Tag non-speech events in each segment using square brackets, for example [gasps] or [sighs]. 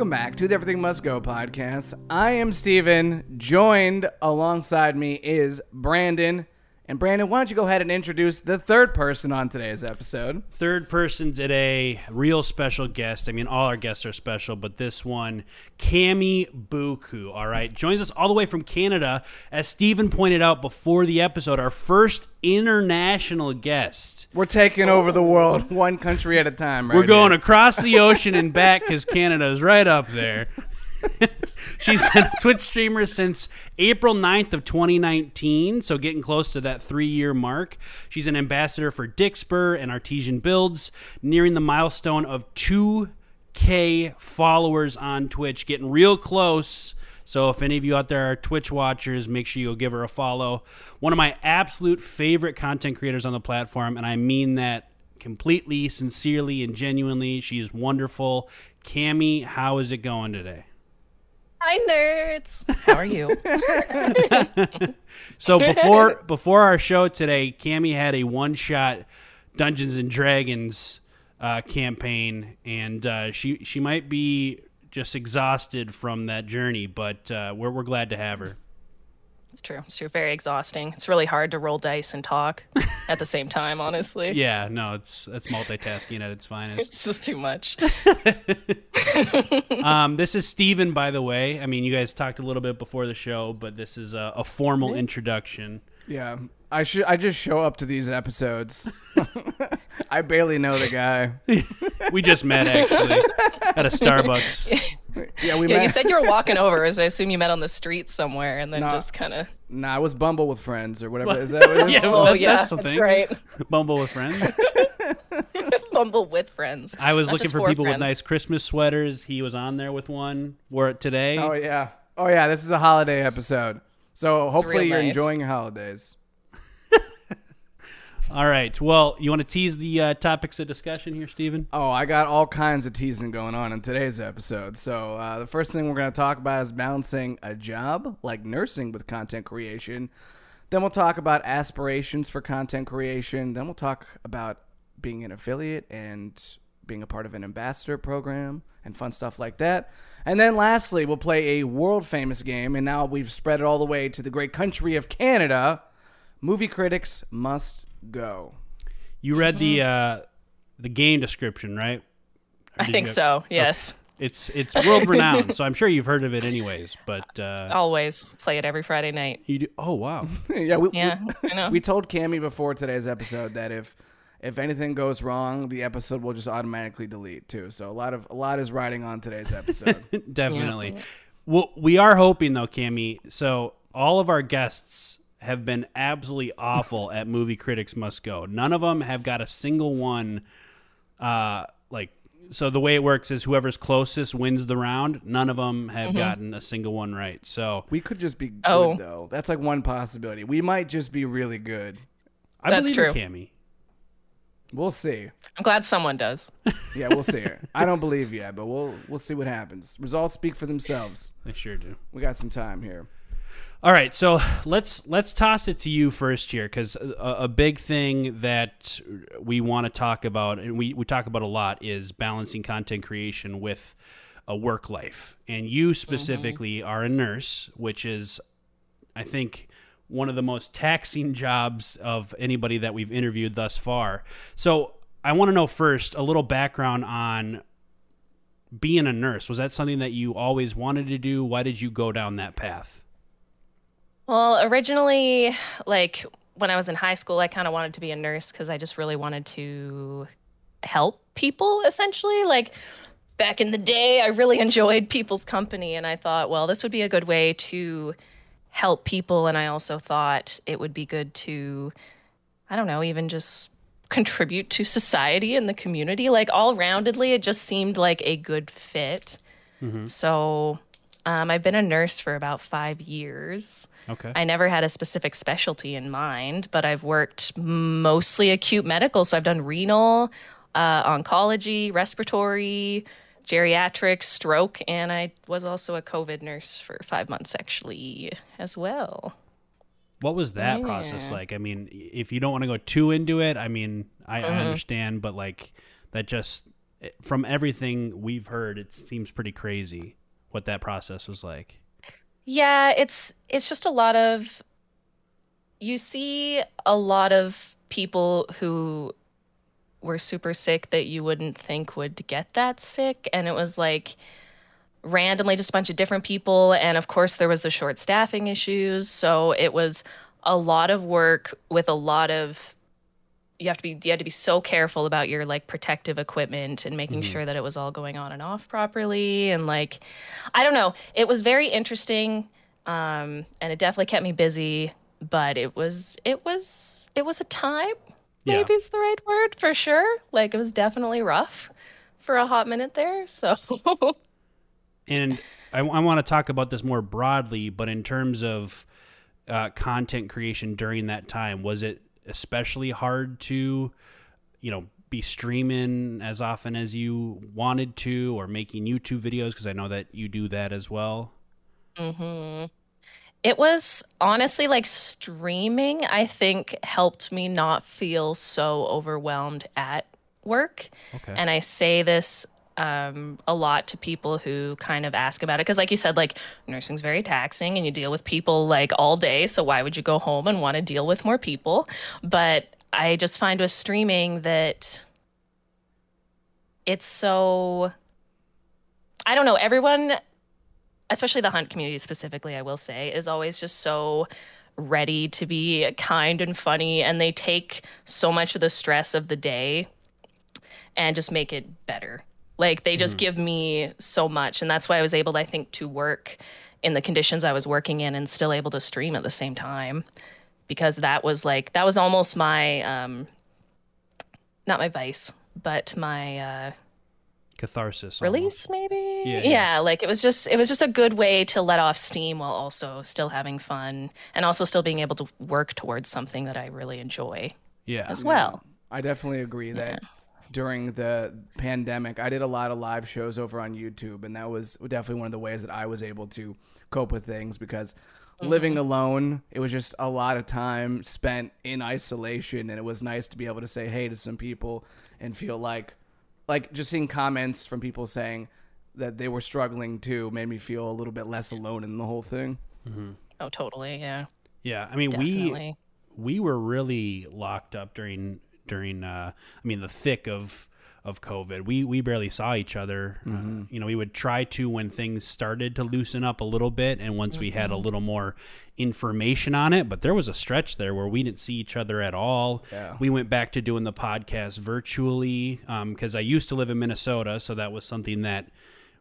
Welcome back to the Everything Must Go podcast. I am Steven. Joined alongside me is Brandon. And Brandon, why don't you go ahead and introduce the third person on today's episode? Third person today, real special guest. I mean, all our guests are special, but this one, Cami Buku, all right, joins us all the way from Canada. As Stephen pointed out before the episode, our first international guest. We're taking over the world [laughs] one country at a time, right? We're going here. across the ocean and back because Canada is right up there. [laughs] [laughs] She's been a Twitch streamer since April 9th of 2019, so getting close to that three-year mark. She's an ambassador for Dixper and Artesian Builds, nearing the milestone of 2K followers on Twitch, getting real close. So if any of you out there are Twitch watchers, make sure you give her a follow. One of my absolute favorite content creators on the platform, and I mean that completely, sincerely, and genuinely. She's wonderful. Cami, how is it going today? Hi, nerds. How are you? [laughs] So before before our show today, Cami had a one shot Dungeons and Dragons uh, campaign, and uh, she she might be just exhausted from that journey, but uh, we're we're glad to have her. It's true. It's true. Very exhausting. It's really hard to roll dice and talk at the same time, [laughs] honestly. Yeah, no, it's it's multitasking at its finest. [laughs] It's just too much. [laughs] Um, this is Steven, by the way. I mean, you guys talked a little bit before the show, but this is a, a formal introduction. Yeah. I should I just show up to these episodes. [laughs] I barely know the guy. We just met actually at a Starbucks. [laughs] Yeah, we Yeah, met. you said you were walking over, so I assume you met on the street somewhere and then No. just kind of. nah, I was Bumble with friends or whatever. Is that what it [laughs] is? Yeah, well, Oh, that- yeah, that's that's, something. right. Bumble with friends. Bumble with friends. I was Not looking just for people with nice Christmas sweaters. He was on there with one. Wore it today. Oh yeah. Oh yeah, this is a holiday episode. So hopefully you're nice. enjoying your holidays. [laughs] All right. Well, you want to tease the uh, topics of discussion here, Stephen? Oh, I got all kinds of teasing going on in today's episode. So, uh, the first thing we're going to talk about is balancing a job like nursing with content creation. Then we'll talk about aspirations for content creation. Then we'll talk about being an affiliate and being a part of an ambassador program and fun stuff like that. And then lastly, we'll play a world famous game. And now we've spread it all the way to the great country of Canada. Movie critics must go. You read the uh, the game description, right? I think you- so. Yes. It's it's world renowned, so I'm sure you've heard of it anyways. But uh, Always play it every Friday night. you do. Oh wow. [laughs] yeah, we, Yeah, I know. [laughs] We told Cammy before today's episode that if if anything goes wrong, the episode will just automatically delete too. So a lot of a lot is riding on today's episode. [laughs] Definitely. Well, we are hoping though, Cami. So all of our guests have been absolutely awful at movie critics must go. None of them have got a single one. Uh, like so, the way it works is whoever's closest wins the round. None of them have gotten a single one right. So we could just be good Oh. though. That's like one possibility. We might just be really good. I That's believe true. in Cami. We'll see. I'm glad someone does. [laughs] Yeah, we'll see. I don't believe yet, but we'll we'll see what happens. Results speak for themselves. They sure do. We got some time here. All right, so let's let's toss it to you first here because a, a big thing that we want to talk about and we, we talk about a lot is balancing content creation with a work life. And you mm-hmm. specifically are a nurse, which is, I think, one of the most taxing jobs of anybody that we've interviewed thus far. So I want to know first a little background on being a nurse. Was that something that you always wanted to do? Why did you go down that path? Well, originally, like when I was in high school, I kind of wanted to be a nurse because I just really wanted to help people, essentially. Like back in the day, I really [laughs] enjoyed people's company, and I thought, well, this would be a good way to help people. And I also thought it would be good to, I don't know, even just contribute to society and the community. Like all roundedly, it just seemed like a good fit. So um, I've been a nurse for about five years. Okay. I never had a specific specialty in mind, but I've worked mostly acute medical. So I've done renal, uh, oncology, respiratory, geriatrics, stroke, and I was also a COVID nurse for five months actually as well. What was that process like? I mean, if you don't want to go too into it, I mean, I, Mm-hmm. I understand, but like that just from everything we've heard, it seems pretty crazy what that process was like. Yeah, it's it's just a lot of you see a lot of people who were super sick that you wouldn't think would get that sick. And it was like randomly just a bunch of different people. And of course there was the short staffing issues. So it was a lot of work with a lot of you have to be you had to be so careful about your like protective equipment and making sure that it was all going on and off properly. And like I don't know. It was very interesting um and it definitely kept me busy but it was it was it was a time Yeah. maybe is the right word for sure like it was definitely rough for a hot minute there so [laughs] And I, want to talk about this more broadly, but in terms of uh, content creation during that time, was it especially hard to, you know, be streaming as often as you wanted to, or making YouTube videos? Because I know that you do that as well. hmm It was honestly like streaming, I think, helped me not feel so overwhelmed at work. Okay. And I say this um, a lot to people who kind of ask about it. Because, like you said, like nursing's very taxing and you deal with people like all day. So, why would you go home and want to deal with more people? But I just find with streaming that it's so. I don't know. Everyone especially the hunt community specifically, I will say, is always just so ready to be kind and funny. And they take so much of the stress of the day and just make it better. Like they just give me so much. And that's why I was able, I think, to work in the conditions I was working in and still able to stream at the same time. Because that was like, that was almost my, um, not my vice, but my, uh, Catharsis. almost. release maybe Yeah, yeah, yeah. like it was just it was just a good way to let off steam while also still having fun and also still being able to work towards something that i really enjoy Yeah. as well I definitely agree that during the pandemic, I did a lot of live shows over on YouTube, and that was definitely one of the ways that I was able to cope with things because living mm-hmm. alone, it was just a lot of time spent in isolation, and it was nice to be able to say hey to some people and feel like, like just seeing comments from people saying that they were struggling too made me feel a little bit less alone in the whole thing. oh totally yeah Yeah. I mean, we we were really locked up during during uh I mean the thick of of COVID. We we barely saw each other. Uh, you know, we would try to when things started to loosen up a little bit and once we had a little more information on it, but there was a stretch there where we didn't see each other at all. Yeah. We went back to doing the podcast virtually because I used to live in Minnesota, so that was something that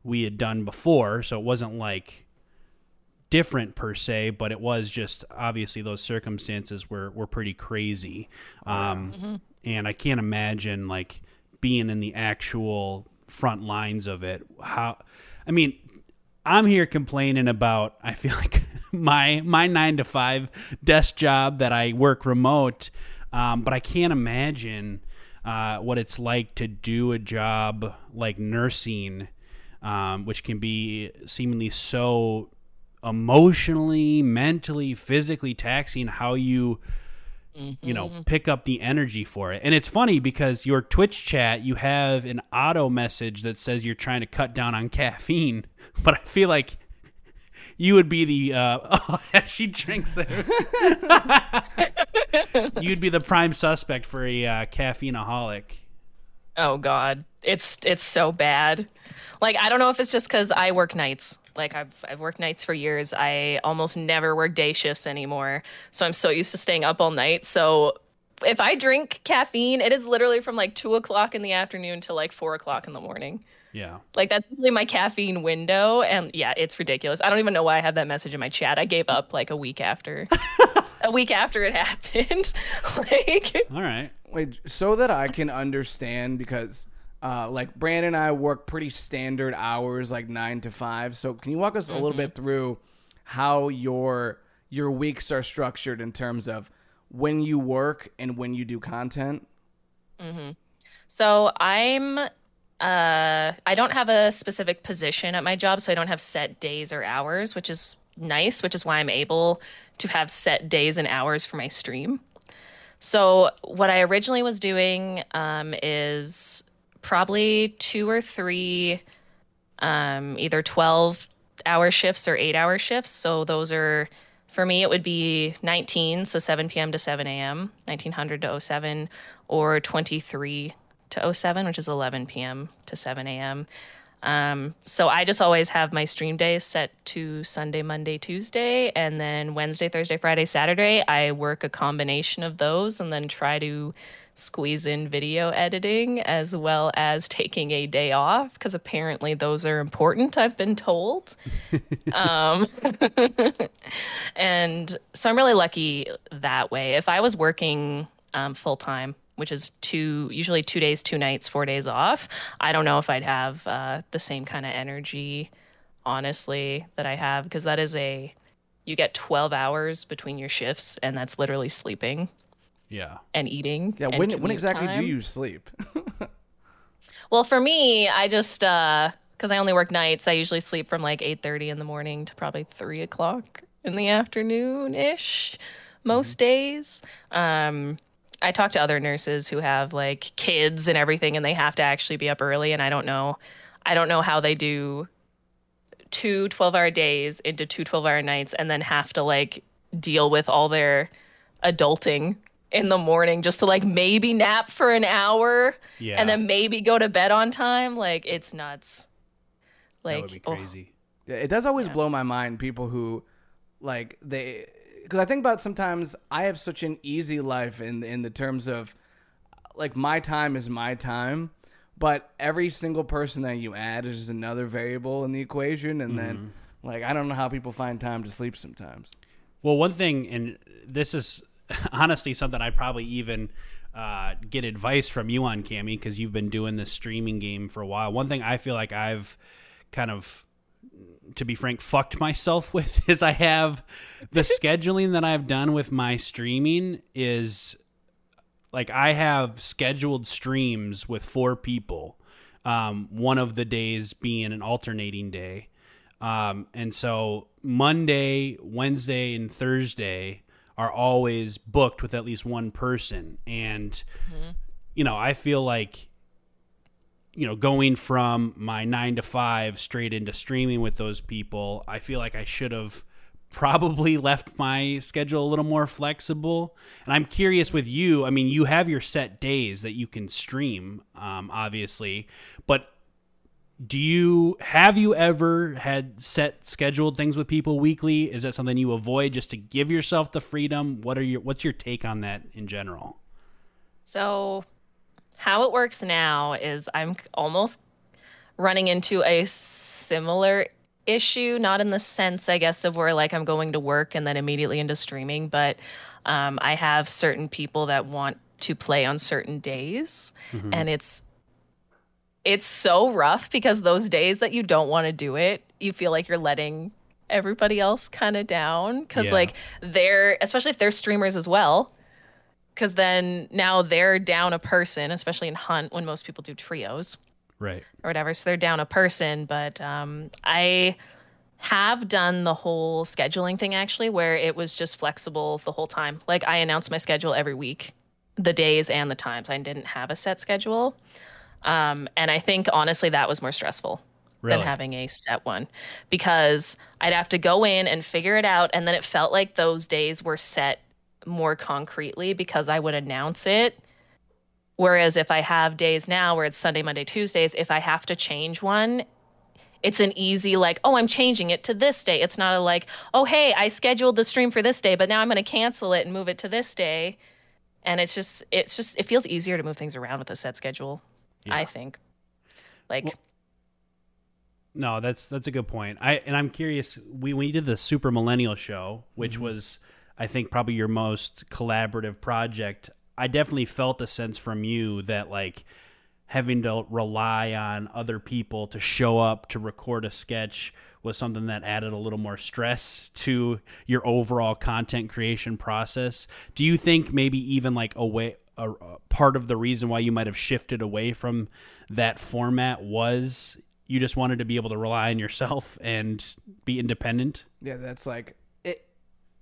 we had done before, so it wasn't like different per se, but it was just obviously those circumstances were were pretty crazy. Um, And I can't imagine like being in the actual front lines of it. How? I mean, I'm here complaining about. I feel [laughs] like my my nine to five desk job that I work remote, um, but I can't imagine uh, what it's like to do a job like nursing, um, which can be seemingly so emotionally, mentally, physically taxing. How you you know pick up the energy for it. And it's funny because your twitch chat you have an auto message that says you're trying to cut down on caffeine [laughs] but i feel like you would be the uh [laughs] oh she drinks there. [laughs] You'd be the prime suspect for a uh, caffeineaholic oh god. It's it's so bad. Like i don't know if it's just because i work nights like I've, I've worked nights for years. I almost never work day shifts anymore. So i'm so used to staying up all night. So if i drink caffeine it is literally from like two o'clock in the afternoon to like four o'clock in the morning. Yeah. Like that's really my caffeine window. And yeah it's ridiculous. I don't even know why i had that message in my chat. I gave up like a week after. [laughs] A week after it [laughs] happened. [laughs] Like all right. Wait, so that I can understand because uh, like Brandon and I work pretty standard hours, like nine to five. So can you walk us a little bit through how your your weeks are structured in terms of when you work and when you do content? Mm-hmm. So I'm uh I don't have a specific position at my job, so I don't have set days or hours, which is nice, which is why I'm able to have set days and hours for my stream. So what I originally was doing um, is probably two or three, um, either 12 hour shifts or eight hour shifts. So those are, for me, it would be 19, so 7 p.m. to 7 a.m., 1900 to 07, or 23 to 07, which is 11 p.m. to 7 a.m. Um, so I just always have my stream days set to Sunday, Monday, Tuesday, and then Wednesday, Thursday, Friday, Saturday. I work a combination of those and then try to squeeze in video editing as well as taking a day off because apparently those are important, I've been told. [laughs] um, [laughs] and so I'm really lucky that way. If I was working um, full time, which is two usually two days, two nights, four days off. I don't know if I'd have uh, the same kind of energy, honestly, that I have because that is a you get 12 hours between your shifts, and that's literally sleeping Yeah. and eating. Yeah, and when when exactly time. do you sleep? [laughs] Well, for me, I just uh because I only work nights, I usually sleep from like 8:30 in the morning to probably three o'clock in the afternoon ish, most days. Um, I talk to other nurses who have like kids and everything, and they have to actually be up early, and I don't know, I don't know how they do two 12 hour days into two 12 hour nights and then have to like deal with all their adulting in the morning just to like maybe nap for an hour Yeah. and then maybe go to bed on time. Like it's nuts. Like that would be oh, crazy. Yeah, it does always blow my mind people who like they because I think about sometimes I have such an easy life in in the terms of like my time is my time, but every single person that you add is just another variable in the equation, and then mm-hmm. like I don't know how people find time to sleep sometimes. Well, one thing, and this is honestly something I'd probably even uh, get advice from you on, Cami, because you've been doing this streaming game for a while. One thing I feel like I've kind of, to be frank, fucked myself [laughs] with is I have the [laughs] scheduling that I've done with my streaming is like I have scheduled streams with four people. Um, one of the days being an alternating day. Um, and so Monday, Wednesday, and Thursday are always booked with at least one person. And, you know, I feel like, you know, going from my nine to five straight into streaming with those people, I feel like I should have probably [laughs] left my schedule a little more flexible. And I'm curious with you, I mean, you have your set days that you can stream, um, obviously, but do you have you ever had set scheduled things with people weekly? Is that something you avoid just to give yourself the freedom? What are your what's your take on that in general? So, how it works now is I'm almost running into a similar issue, not in the sense, I guess, of where like I'm going to work and then immediately into streaming, but um, I have certain people that want to play on certain days, and it's it's so rough because those days that you don't want to do it, you feel like you're letting everybody else kind of down because Yeah. like they're especially if they're streamers as well because then now they're down a person, especially in Hunt when most people do trios right or whatever. So they're down a person. But um, I have done the whole scheduling thing actually, where it was just flexible the whole time. Like I announced my schedule every week, the days and the times. I didn't have a set schedule. Um, and I think honestly that was more stressful Really? than having a set one because I'd have to go in and figure it out. And then it felt like those days were set more concretely because I would announce it. Whereas if I have days now where it's Sunday, Monday, Tuesdays, if I have to change one, it's an easy like, oh, I'm changing it to this day. It's not a like, oh, hey, I scheduled the stream for this day, but now I'm going to cancel it and move it to this day. And it's just, it's just, it feels easier to move things around with a set schedule. I think. Like, Well- No, that's that's a good point. I and I'm curious. We we did the Super Millennial Show, which Mm-hmm. was I think probably your most collaborative project. I definitely felt a sense from you that like having to rely on other people to show up to record a sketch was something that added a little more stress to your overall content creation process. Do you think maybe even like a way a, a part of the reason why you might have shifted away from that format was you just wanted to be able to rely on yourself and be independent? Yeah, that's like it.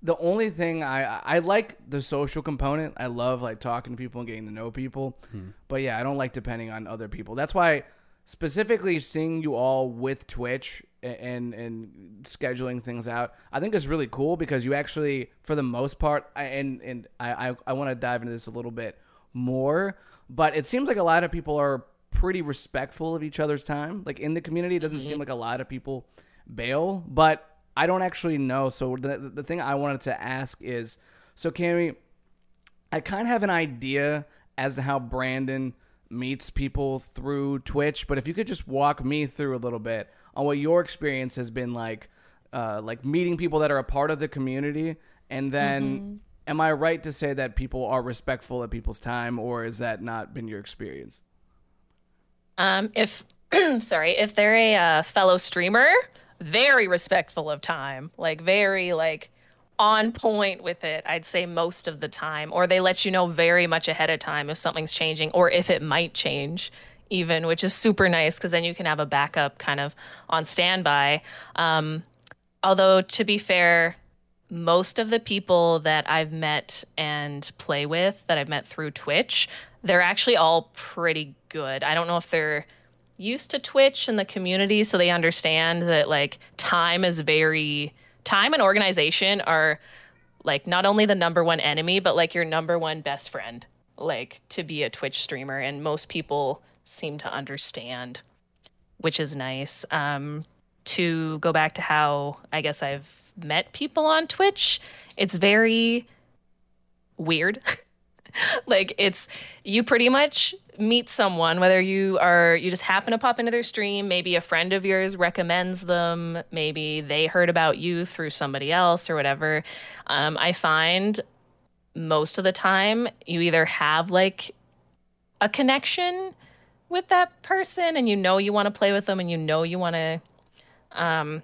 the only thing I I like the social component. I love like talking to people and getting to know people. Hmm. But yeah, I don't like depending on other people. That's why specifically seeing you all with Twitch and and scheduling things out, I think is really cool because you actually, for the most part, I, and and I I, I want to dive into this a little bit more. But it seems like a lot of people are pretty respectful of each other's time. Like in the community, it doesn't seem like a lot of people bail, but I don't actually know. So the the thing I wanted to ask is, so Cammy, I kind of have an idea as to how Brandon meets people through Twitch, but if you could just walk me through a little bit on what your experience has been like, uh, like meeting people that are a part of the community, and then am I right to say that people are respectful of people's time, or has that not been your experience? Um, if [clears throat] sorry, if they're a uh, fellow streamer, very respectful of time, like very like on point with it. I'd say most of the time, or they let you know very much ahead of time if something's changing or if it might change. Even, which is super nice because then you can have a backup kind of on standby. Um, although, to be fair, most of the people that I've met and play with that I've met through Twitch, they're actually all pretty good. I don't know if they're used to Twitch and the community, so they understand that like time is very time and organization are like not only the number one enemy, but like your number one best friend, like to be a Twitch streamer. And most people seem to understand, which is nice. Um, to go back to how I guess I've met people on Twitch, it's very weird. [laughs] like it's you pretty much meet someone whether you are you just happen to pop into their stream maybe a friend of yours recommends them maybe they heard about you through somebody else or whatever um, i find most of the time you either have like a connection with that person and you know you want to play with them and you know you want to um,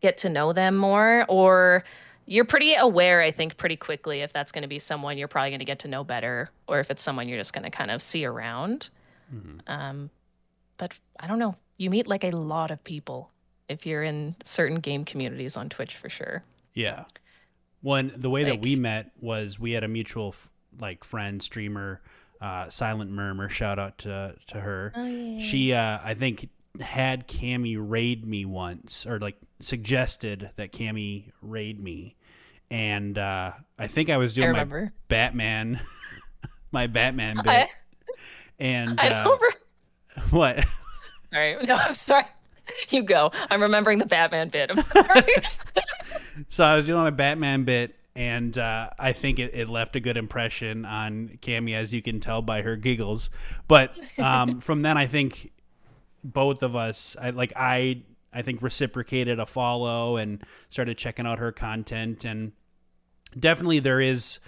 get to know them more or you're pretty aware i think pretty quickly if that's going to be someone you're probably going to get to know better or if it's someone you're just going to kind of see around um, but i don't know you meet like a lot of people if you're in certain game communities on twitch for sure Yeah. One the way that we met was we had a mutual f- like friend streamer, uh, Silent Murmur. Shout out to to her. She uh, I think had Cammy raid me once, or like suggested that Cammy raid me, and uh, I think I was doing [laughs] my. Batman, my Batman bit, I, and I uh, [laughs] what. sorry. No i'm sorry. You go. I'm remembering the batman bit. I'm sorry. [laughs] So I was doing my Batman bit, and uh, I think it, it left a good impression on Cammy, as you can tell by her giggles. But um, from then, I think both of us, I like I, I think reciprocated a follow and started checking out her content, and definitely there is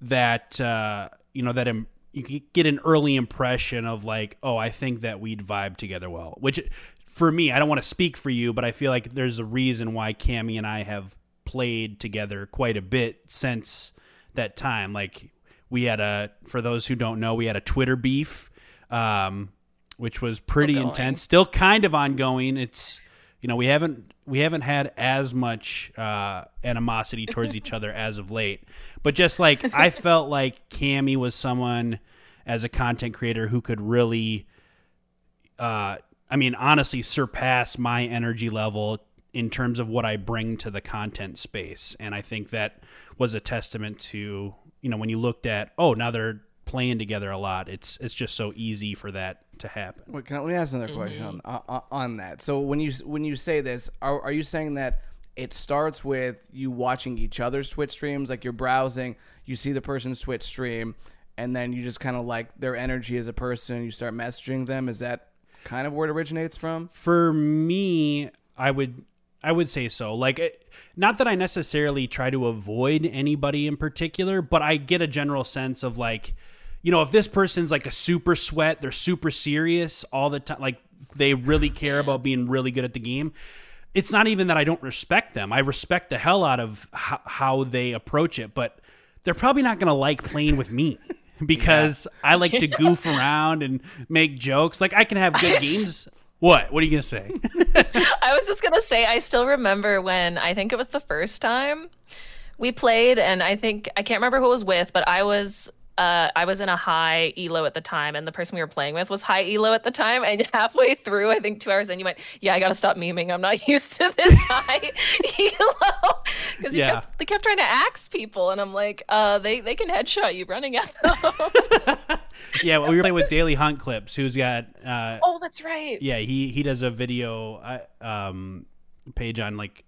that uh, you know that Im- you get an early impression of like, oh, I think that we'd vibe together well. Which for me, I don't want to speak for you, but I feel like there's a reason why Cammy and I have played together quite a bit since that time. Like we had a, for those who don't know, we had a Twitter beef, um, which was pretty Ongoing. intense. Still kind of ongoing. It's you know we haven't we haven't had as much uh, animosity towards each other [laughs] as of late, but just like I felt like Cammy was someone as a content creator who could really, uh, I mean, honestly, surpass my energy level in terms of what I bring to the content space, and I think that was a testament to you know when you looked at oh now they're playing together a lot. It's it's just so easy for that to happen. Wait, can I, let me ask another question mm-hmm. on, on on that. So when you when you say this, are are you saying that it starts with you watching each other's Twitch streams, like you're browsing, you see the person's Twitch stream, and then you just kind of like their energy as a person, you start messaging them. Is that kind of where it originates from? For me, I would I would say so. Like it, not that I necessarily try to avoid anybody in particular, but I get a general sense of like you know, if this person's like a super sweat, they're super serious all the time, like they really care about being really good at the game. It's not even that I don't respect them. I respect the hell out of how, how they approach it, but they're probably not going to like playing with me [laughs] [laughs] because I like to goof around and make jokes. Like I can have good games. What? What are you going to say? [laughs] I was just gonna say, I still remember when I think it was the first time we played, and I think I can't remember who it was with, but I was uh, I was in a high elo at the time, and the person we were playing with was high elo at the time. And [laughs] halfway through, I think two hours in, you went, "Yeah, I got to stop memeing. I'm not [laughs] used to this high elo." [laughs] Because Yeah. kept they kept trying to axe people, and I'm like, uh, "They they can headshot you running at them." Yeah, well, we were playing with Daily Hunt Clips, who's got uh, oh, that's right. yeah, he he does a video uh, um, page on like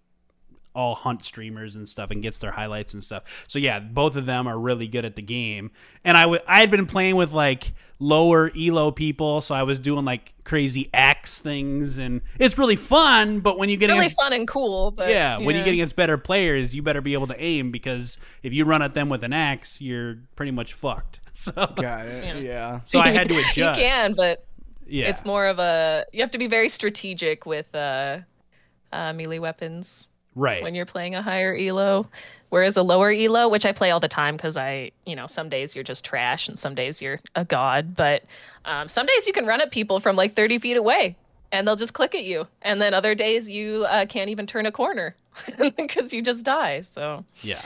all hunt streamers and stuff and gets their highlights and stuff. So yeah, both of them are really good at the game. And I w- I had been playing with like lower elo people, so I was doing like crazy axe things and it's really fun, but when you get Really against fun and cool. But, yeah, when you get against better players, you better be able to aim because if you run at them with an axe, you're pretty much fucked. [laughs] So Got it. Yeah. so I had to [laughs] adjust. you can, but Yeah. it's more of a you have to be very strategic with uh, uh, melee weapons right. when you're playing a higher elo whereas a lower elo which i play all the time because i you know some days you're just trash and some days you're a god but um, some days you can run at people from like 30 feet away and they'll just click at you and then other days you uh, can't even turn a corner [laughs] because you just die so Yeah.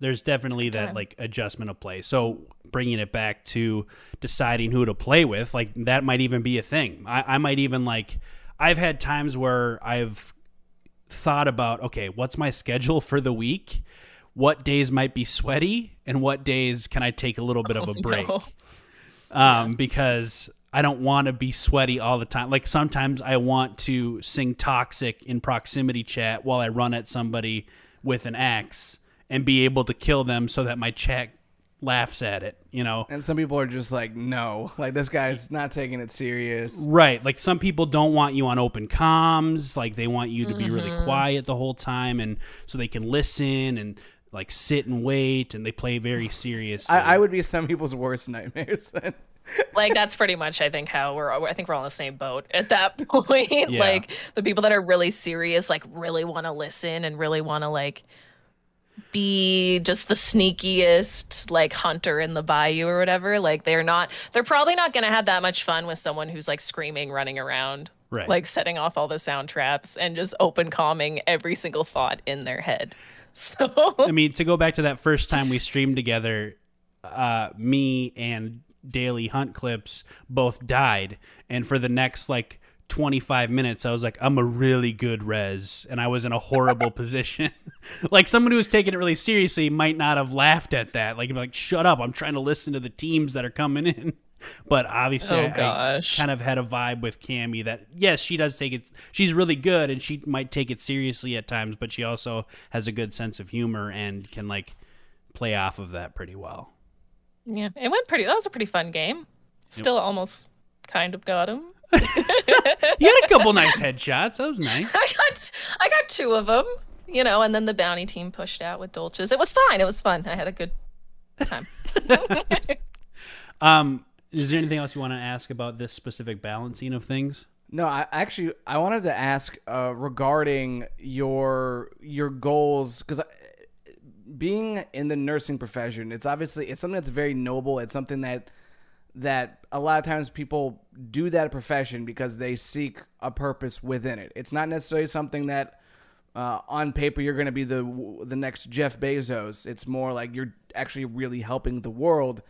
There's definitely that time. like adjustment of play. So bringing it back to deciding who to play with, like that might even be a thing. I, I might even like I've had times where I've thought about, okay, what's my schedule for the week? What days might be sweaty and what days can I take a little bit of [laughs] a break? no. um, because I don't want to be sweaty all the time. Like sometimes I want to sing toxic in proximity chat while I run at somebody with an axe and be able to kill them so that my chat laughs at it, you know? And some people are just like, no, [laughs] like this guy's not taking it serious. Right. Like some people don't want you on open comms. Like they want you to be really Mm-hmm. quiet the whole time and so they can listen and like sit and wait and they play very [sighs] serious. I, I would be some people's worst nightmares [laughs] then. like that's pretty much i think how we're i think we're all in the same boat at that [laughs] point like the people that are really serious like really want to listen and really want to like be just the sneakiest like hunter in the bayou or whatever like they're not they're probably not going to have that much fun with someone who's like screaming running around Right. like setting off all the sound traps and just open calming every single thought in their head [laughs] so I mean, to go back to that first time we streamed together, uh, me and Daily Hunt Clips both died, and for the next like 25 minutes, I was like, I'm a really good res, and I was in a horrible [laughs] position. [laughs] like someone who was taking it really seriously might not have laughed at that. Like, like, shut up! I'm trying to listen to the teams that are coming in. [laughs] But obviously, Oh, I- I kind of had a vibe with Cammy that yes, she does take it. She's really good, and she might take it seriously at times, but she also has a good sense of humor and can like play off of that pretty well. yeah it went pretty that was a pretty fun game still almost kind of got him [laughs] You had a couple nice headshots. That was nice. [laughs] I got I got two of them, you know, and then the bounty team pushed out with Dolches. It was fine. It was fun. I had a good time. [laughs] Um, is there anything else you want to ask about this specific balancing of things? No, I actually I wanted to ask uh, regarding your your goals because being in the nursing profession, it's obviously it's something that's very noble. It's something that that a lot of times people do that profession because they seek a purpose within it. It's not necessarily something that uh, on paper you're going to be the the next Jeff Bezos. It's more like you're actually really helping the world.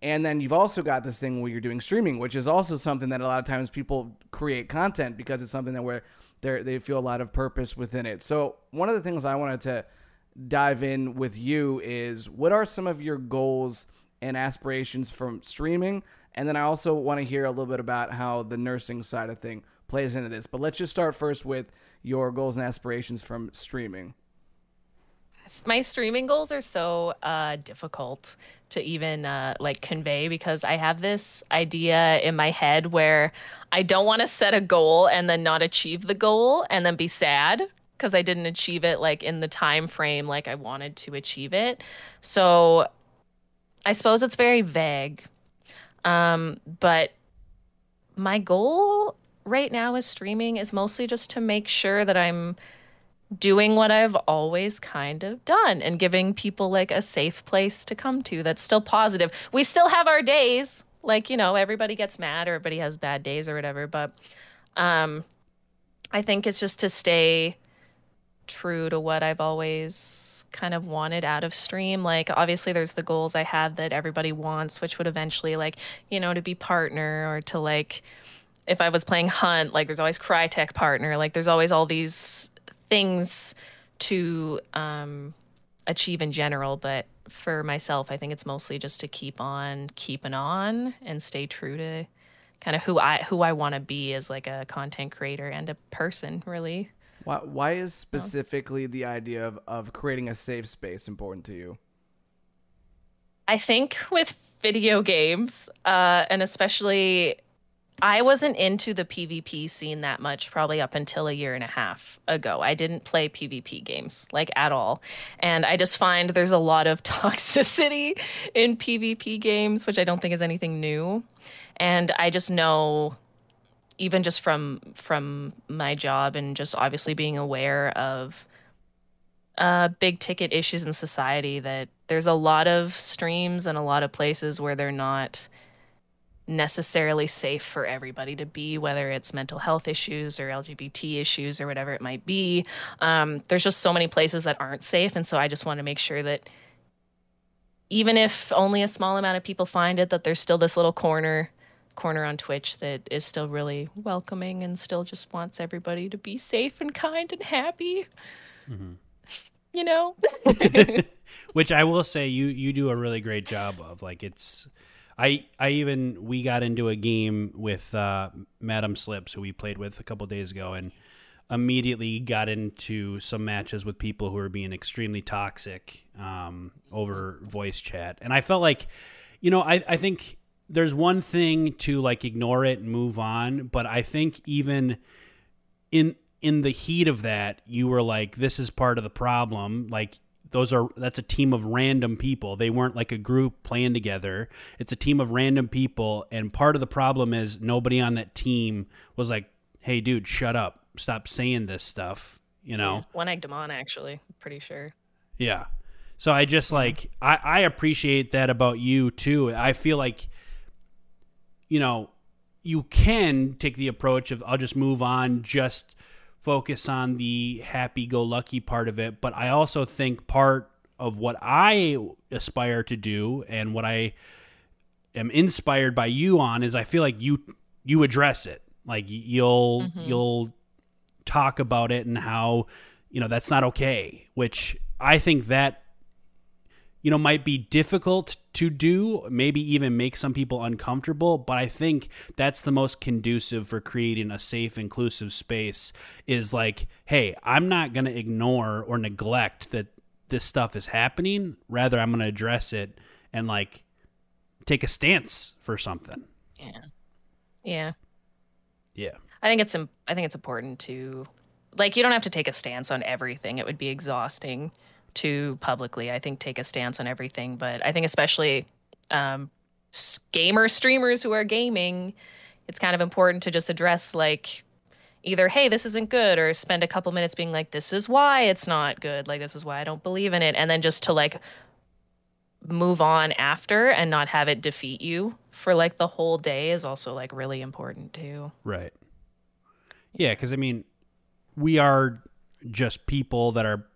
And then you've also got this thing where you're doing streaming, which is also something that a lot of times people create content because it's something that where they they feel a lot of purpose within it. So one of the things I wanted to dive in with you is what are some of your goals and aspirations from streaming? And then I also want to hear a little bit about how the nursing side of thing plays into this. But let's just start first with your goals and aspirations from streaming. My streaming goals are so uh, difficult to even uh, like convey because I have this idea in my head where I don't want to set a goal and then not achieve the goal and then be sad because I didn't achieve it like in the time frame like I wanted to achieve it. So I suppose it's very vague. Um, but my goal right now is streaming is mostly just to make sure that I'm doing what I've always kind of done and giving people like a safe place to come to that's still positive. We still have our days, like, you know, everybody gets mad, or everybody has bad days or whatever, but um I think it's just to stay true to what I've always kind of wanted out of stream. Like obviously there's the goals I have that everybody wants, which would eventually like, you know, to be partner or to like if I was playing Hunt, like there's always Crytek partner, like there's always all these things to um achieve in general, but for myself, I think it's mostly just to keep on keeping on and stay true to kind of who I who I want to be as like a content creator and a person, really. Why, why is specifically the idea of, of creating a safe space important to you? I think with video games, uh, and especially, I wasn't into the PvP scene that much probably up until a year and a half ago. I didn't play PvP games like at all. And I just find there's a lot of [laughs] toxicity in PvP games, which I don't think is anything new. And I just know even just from from my job and just obviously being aware of uh, big ticket issues in society that there's a lot of streams and a lot of places where they're not necessarily safe for everybody to be, whether it's mental health issues or LGBT issues or whatever it might be. Um, there's just so many places that aren't safe. And so I just want to make sure that even if only a small amount of people find it, that there's still this little corner corner on Twitch that is still really welcoming and still just wants everybody to be safe and kind and happy. Mm-hmm. You know, [laughs] [laughs] which I will say you you do a really great job of. Like it's, I I even we got into a game with uh, Madam Slips who we played with a couple days ago and immediately got into some matches with people who were being extremely toxic um, over voice chat, and I felt like, you know, I I think there's one thing to like ignore it and move on, but I think even in in the heat of that, you were like, this is part of the problem. Like those are that's a team of random people. They weren't like a group playing together. It's a team of random people, and part of the problem is nobody on that team was like, "Hey, dude, shut up! Stop saying this stuff." You know, yeah, one egged him on. Actually, pretty sure. Yeah. So I just like I I appreciate that about you too. I feel like you know, you can take the approach of I'll just move on, just focus on the happy go lucky part of it. But I also think part of what I aspire to do and what I am inspired by you on is I feel like you you address it. Like you'll mm-hmm. you'll talk about it and how you know that's not okay, which I think that you know, might be difficult to do, maybe even make some people uncomfortable, but I think that's the most conducive for creating a safe, inclusive space is like, hey, I'm not going to ignore or neglect that this stuff is happening. Rather, I'm going to address it and like take a stance for something. Yeah. Yeah. Yeah. I think it's I think it's important to like you don't have to take a stance on everything. It would be exhausting to publicly, I think, take a stance on everything. But I think especially um, gamer streamers who are gaming, it's kind of important to just address like either hey this isn't good or spend a couple minutes being like this is why it's not good. Like this is why i don't believe in it. And then just to like move on after and not have it defeat you for like the whole day is also like really important too. Right. Yeah because i mean we are just people that are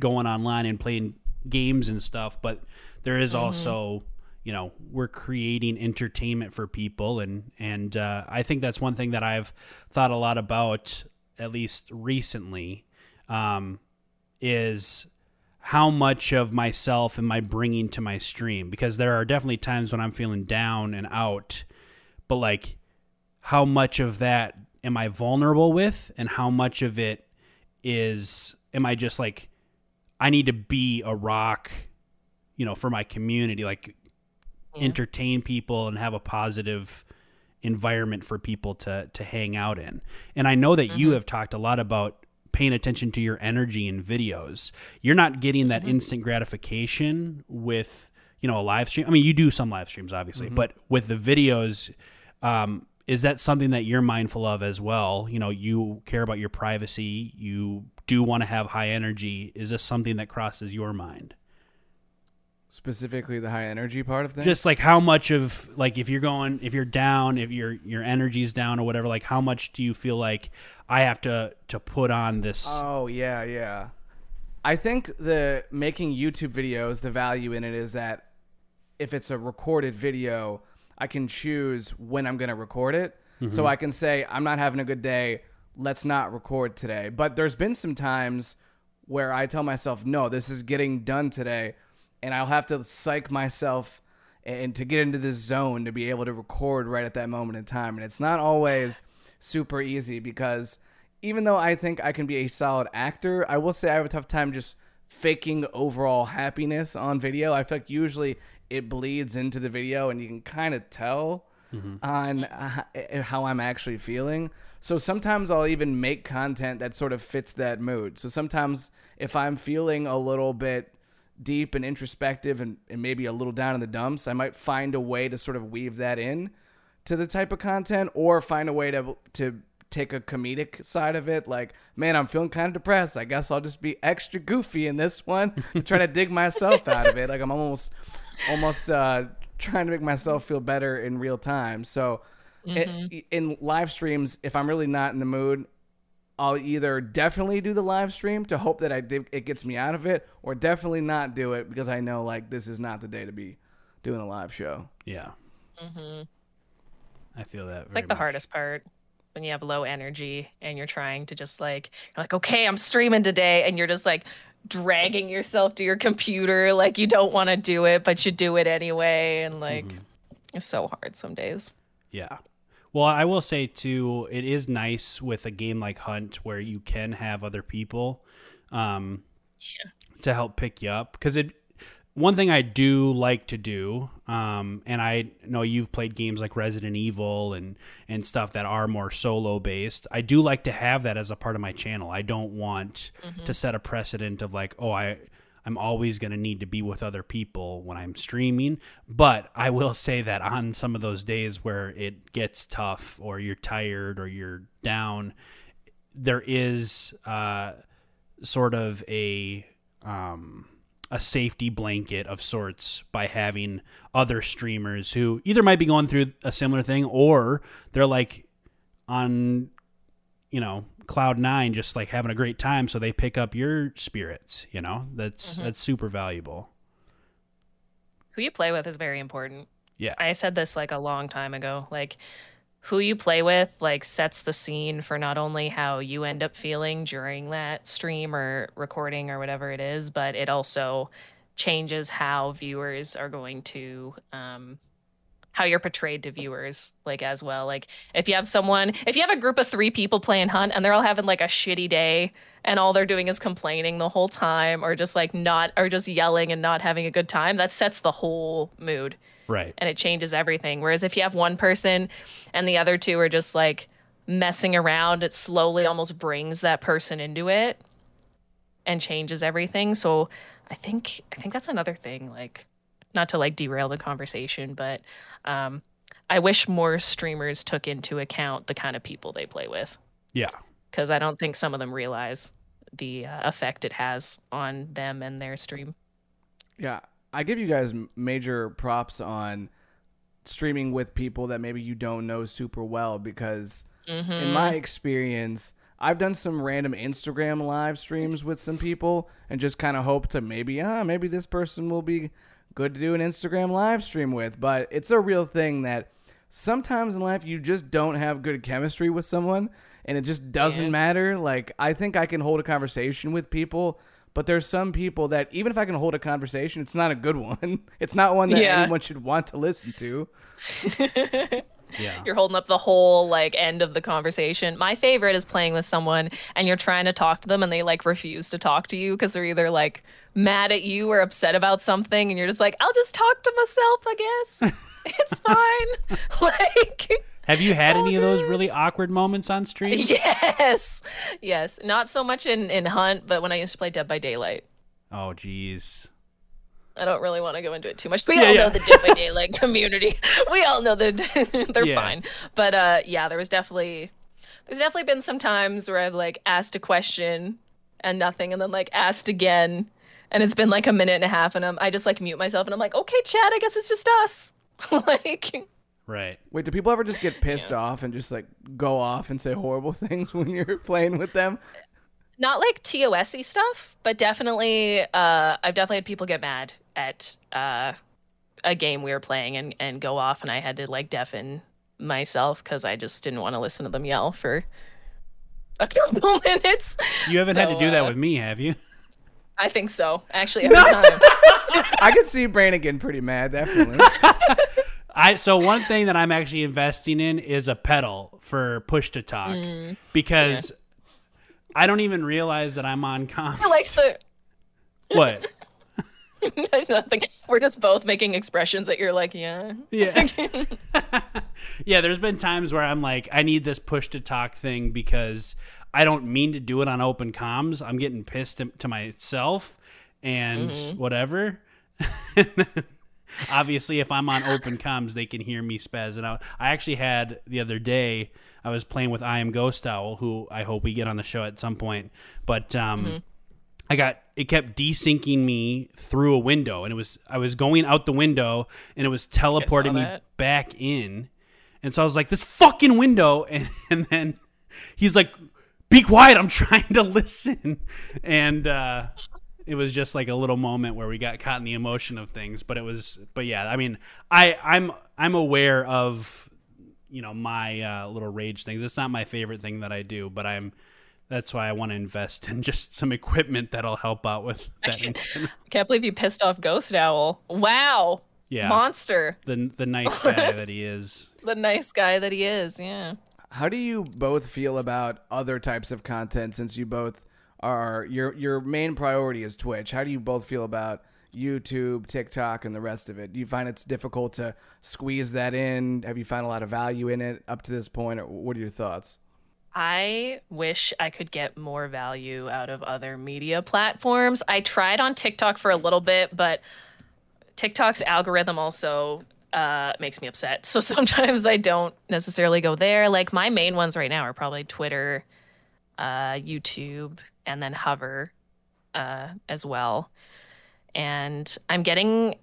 going online and playing games and stuff, but there is mm-hmm. also you know we're creating entertainment for people and and uh, i think that's one thing that i've thought a lot about at least recently um, is how much of myself am i bringing to my stream because there are definitely times when i'm feeling down and out but like how much of that am i vulnerable with and how much of it is am i just like I need to be a rock, you know, for my community, like yeah. entertain people and have a positive environment for people to to hang out in. And I know that mm-hmm. you have talked a lot about paying attention to your energy in videos. You're not getting that mm-hmm. instant gratification with, you know, a live stream. I mean, you do some live streams obviously, mm-hmm. but with the videos um, is that something that you're mindful of as well? You know, you care about your privacy, you do want to have high energy. Is this something that crosses your mind? Specifically, the high energy part of things. Just like how much of like if you're going if you're down, if your your energy's down or whatever, like how much do you feel like I have to to put on this? Oh yeah, yeah. I think the making YouTube videos, the value in it is that if it's a recorded video, I can choose when I'm going to record it. So mm-hmm. I can say I'm not having a good day, let's not record today. But there's been some times where I tell myself, no, this is getting done today, and I'll have to psych myself and to get into this zone to be able to record right at that moment in time. And it's not always super easy because even though I think I can be a solid actor, I will say I have a tough time just faking overall happiness on video. I feel like usually it bleeds into the video and you can kind of tell on uh, how I'm actually feeling. So sometimes I'll even make content that sort of fits that mood. So sometimes if I'm feeling a little bit deep and introspective and, and maybe a little down in the dumps, I might find a way to sort of weave that in to the type of content or find a way to to take a comedic side of it. Like man i'm feeling kind of depressed. I guess i'll just be extra goofy in this one try to dig myself out of it. Like i'm almost almost uh trying to make myself feel better in real time. So i- mm-hmm. in live streams if i'm really not in the mood I'll either definitely do the live stream to hope that I did, it gets me out of it, or definitely not do it because I know like this is not the day to be doing a live show. yeah. Mm-hmm. I feel that. It's like the hardest part when you have low energy and you're trying to just like you're like okay i'm streaming today and you're just like dragging yourself to your computer like you don't want to do it but you do it anyway and like mm-hmm. it's so hard some days Yeah. Well, I will say too, it is nice with a game like Hunt where you can have other people um, to help pick you up. Because it, one thing I do like to do, um, and I know you've played games like Resident Evil and and stuff that are more solo based. I do like to have that as a part of my channel. I don't want to set a precedent of like, oh, I I'm always going to need to be with other people when I'm streaming. But I will say that on some of those days where it gets tough or you're tired or you're down, there is uh, sort of a um, a safety blanket of sorts by having other streamers who either might be going through a similar thing or they're like on you know cloud nine just like having a great time so they pick up your spirits you know? That's that's super valuable. Who you play with is very important. Yeah. I said this like a long time ago like who you play with like sets the scene for not only how you end up feeling during that stream or recording or whatever it is but it also changes how viewers are going to um how you're portrayed to viewers like as well like if you have someone if you have a group of three people playing hunt and they're all having like a shitty day and all they're doing is complaining the whole time or just like not or just yelling and not having a good time that sets the whole mood right and it changes everything. Whereas if you have one person and the other two are just like messing around, it slowly almost brings that person into it and changes everything. So I think I think that's another thing. Like, not to like derail the conversation, but um, I wish more streamers took into account the kind of people they play with. Yeah. Because I don't think some of them realize the uh, effect it has on them and their stream. Yeah, I give you guys major props on streaming with people that maybe you don't know super well because in my experience, I've done some random Instagram live streams with some people and just kind of hope to maybe ah maybe this person will be good to do an Instagram live stream with, but it's a real thing that sometimes in life you just don't have good chemistry with someone and it just doesn't Yeah. matter. Like I think I can hold a conversation with people, but there's some people that even if I can hold a conversation, it's not a good [laughs] one. It's not one that Yeah. anyone should want to listen to. [laughs] yeah You're holding up the whole like end of the conversation. My favorite is playing with someone and you're trying to talk to them and they like refuse to talk to you because they're either like mad at you or upset about something and you're just like, I'll just talk to myself, I guess. [laughs] it's fine. [laughs] [laughs] like have you had so any of those really awkward moments on stream yes. Yes. Not so much in, in Hunt, but when I used to play Dead by Daylight. oh jeez I don't really want to go into it too much. We Yeah, all yeah. know the Dead by [laughs] Daylight community. [laughs] We all know that [laughs] they're Yeah. fine. But uh, yeah, there was definitely there's definitely been some times where I've like asked a question and nothing, and then like asked again, and it's been like a minute and a half, and I'm, I just like mute myself, and I'm like, okay, chat, I guess it's just us. like, Right. Wait, do people ever just get pissed off and just like go off and say horrible things when you're playing with them? Not like TOSy stuff, but definitely, uh, I've definitely had people get mad at uh, a game we were playing and, and go off, and I had to like deafen myself because I just didn't want to listen to them yell for a couple [laughs] minutes. You haven't had to So, do that uh, with me, have you? I think so, actually, [laughs] every time. I could see Brandon getting pretty mad, definitely. [laughs] I so one thing that I'm actually investing in is a pedal for push to talk Mm. because I don't even realize that I'm on comms. like the [laughs] what? [laughs] nothing. We're just both making expressions that you're like, yeah. Yeah. [laughs] yeah, there's been times where I'm like, I need this push to talk thing because I don't mean to do it on open comms. I'm getting pissed to, to myself and mm-hmm. whatever. Obviously, if I'm on open comms, they can hear me spaz it out. I actually had the other day, I was playing with I Am Ghost Owl, who I hope we get on the show at some point. But um, I got it kept desyncing me through a window, and it was I was going out the window, and it was teleporting me that. back in, and so I was like, "This fucking window," [laughs] and, and then he's like, "Be quiet! I'm trying to [laughs] listen," and uh, it was just like a little moment where we got caught in the emotion of things. But it was, but yeah, I mean, I I'm I'm aware of you know my uh, little rage things. It's not my favorite thing that I do, but I'm. That's why I want to invest [laughs] in just some equipment that'll help out with that. [laughs] Can't believe you pissed off Ghost Owl. Wow. Yeah. Monster. the the [laughs] nice guy that he is. The nice guy that he is. Yeah. How do you both feel about other types of content since you both are your your main priority is Twitch? How do you both feel about YouTube, TikTok, and the rest of it? Do you find it's difficult to squeeze that in? Have you found a lot of value in it up to this point, what are your thoughts? I wish I could get more value out of other media platforms. I tried on TikTok for a little bit, but TikTok's algorithm also uh, makes me upset. [laughs] So sometimes I don't necessarily go there. Like my main ones right now are probably Twitter, uh, YouTube, and then Hover uh, as well. And I'm getting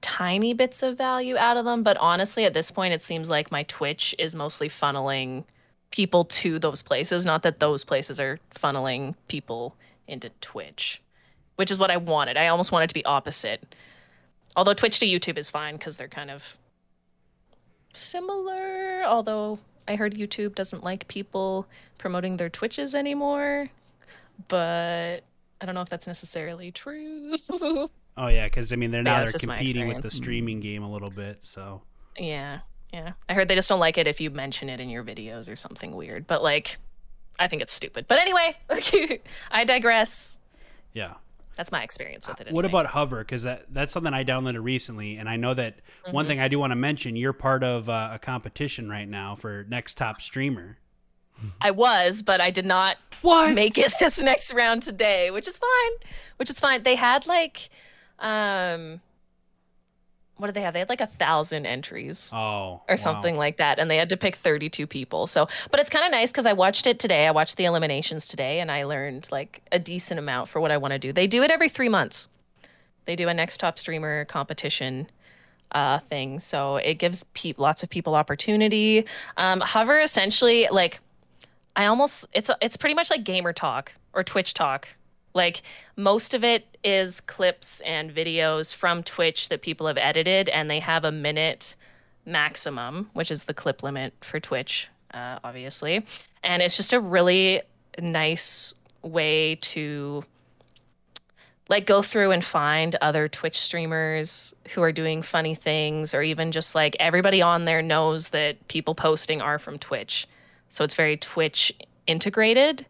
tiny bits of value out of them, but honestly, at this point, it seems like my Twitch is mostly funneling people to those places, not that those places are funneling people into Twitch, which is what I wanted. I almost wanted to be opposite. Although Twitch to YouTube is fine because they're kind of similar. Although I heard YouTube doesn't like people promoting their Twitches anymore, but I don't know if that's necessarily true. [laughs] Oh yeah, because I mean they're now Yeah, they're it's just my competing with the streaming game a little bit. So Yeah, yeah. I heard they just don't like it if you mention it in your videos or something weird. But like, I think it's stupid. But anyway, [laughs] I digress. yeah. That's my experience with it. What about Hover? Because that that's something I downloaded recently, and I know that Mm-hmm. one thing I do want to mention. You're part of uh, a competition right now for next top streamer. I was, but I did not What? make it [laughs] this next round today, which is fine. Which is fine. They had like, um, what did they have? They had like a thousand entries. Oh, or something like that and they had to pick 32 people so but it's kind of nice because i watched it today i watched the eliminations today and i learned like a decent amount for what i want to do they do it every three months they do a next top streamer competition uh, thing so it gives pe- lots of people opportunity um, hover essentially like i almost it's it's pretty much like gamer talk or twitch talk like most of it is clips and videos from twitch that people have edited and they have a minute maximum, which is the clip limit for Twitch, uh, obviously. And it's just a really nice way to like go through and find other Twitch streamers who are doing funny things, or even just like everybody on there knows that people posting are from Twitch. So it's very Twitch integrated.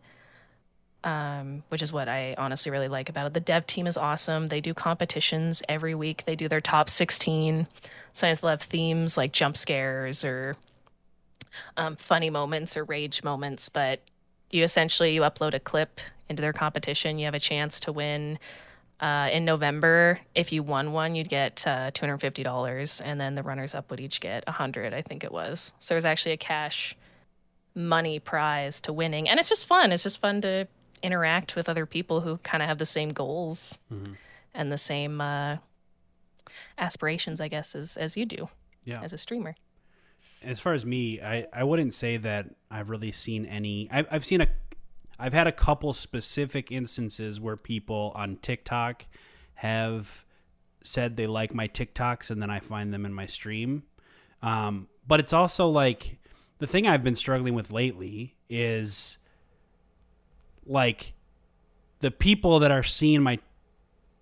Um, which is what I honestly really like about it. The dev team is awesome. They do competitions every week. They do their top 16. Sometimes they'll themes like jump scares or um, funny moments or rage moments. But you essentially you upload a clip into their competition. You have a chance to win. Uh, in November, if you won one, you'd get uh, two hundred fifty dollars, and then the runners up would each get a hundred. I think it was. So there's actually a cash money prize to winning, and it's just fun. It's just fun to interact with other people who kind of have the same goals and the same uh, aspirations, I guess, as as you do Yeah. as a streamer. as far as me, I, I wouldn't say that I've really seen any. I've, I've seen a, I've had a couple specific instances where people on TikTok have said they like my TikToks and then I find them in my stream. Um, but it's also like the thing I've been struggling with lately is like the people that are seeing my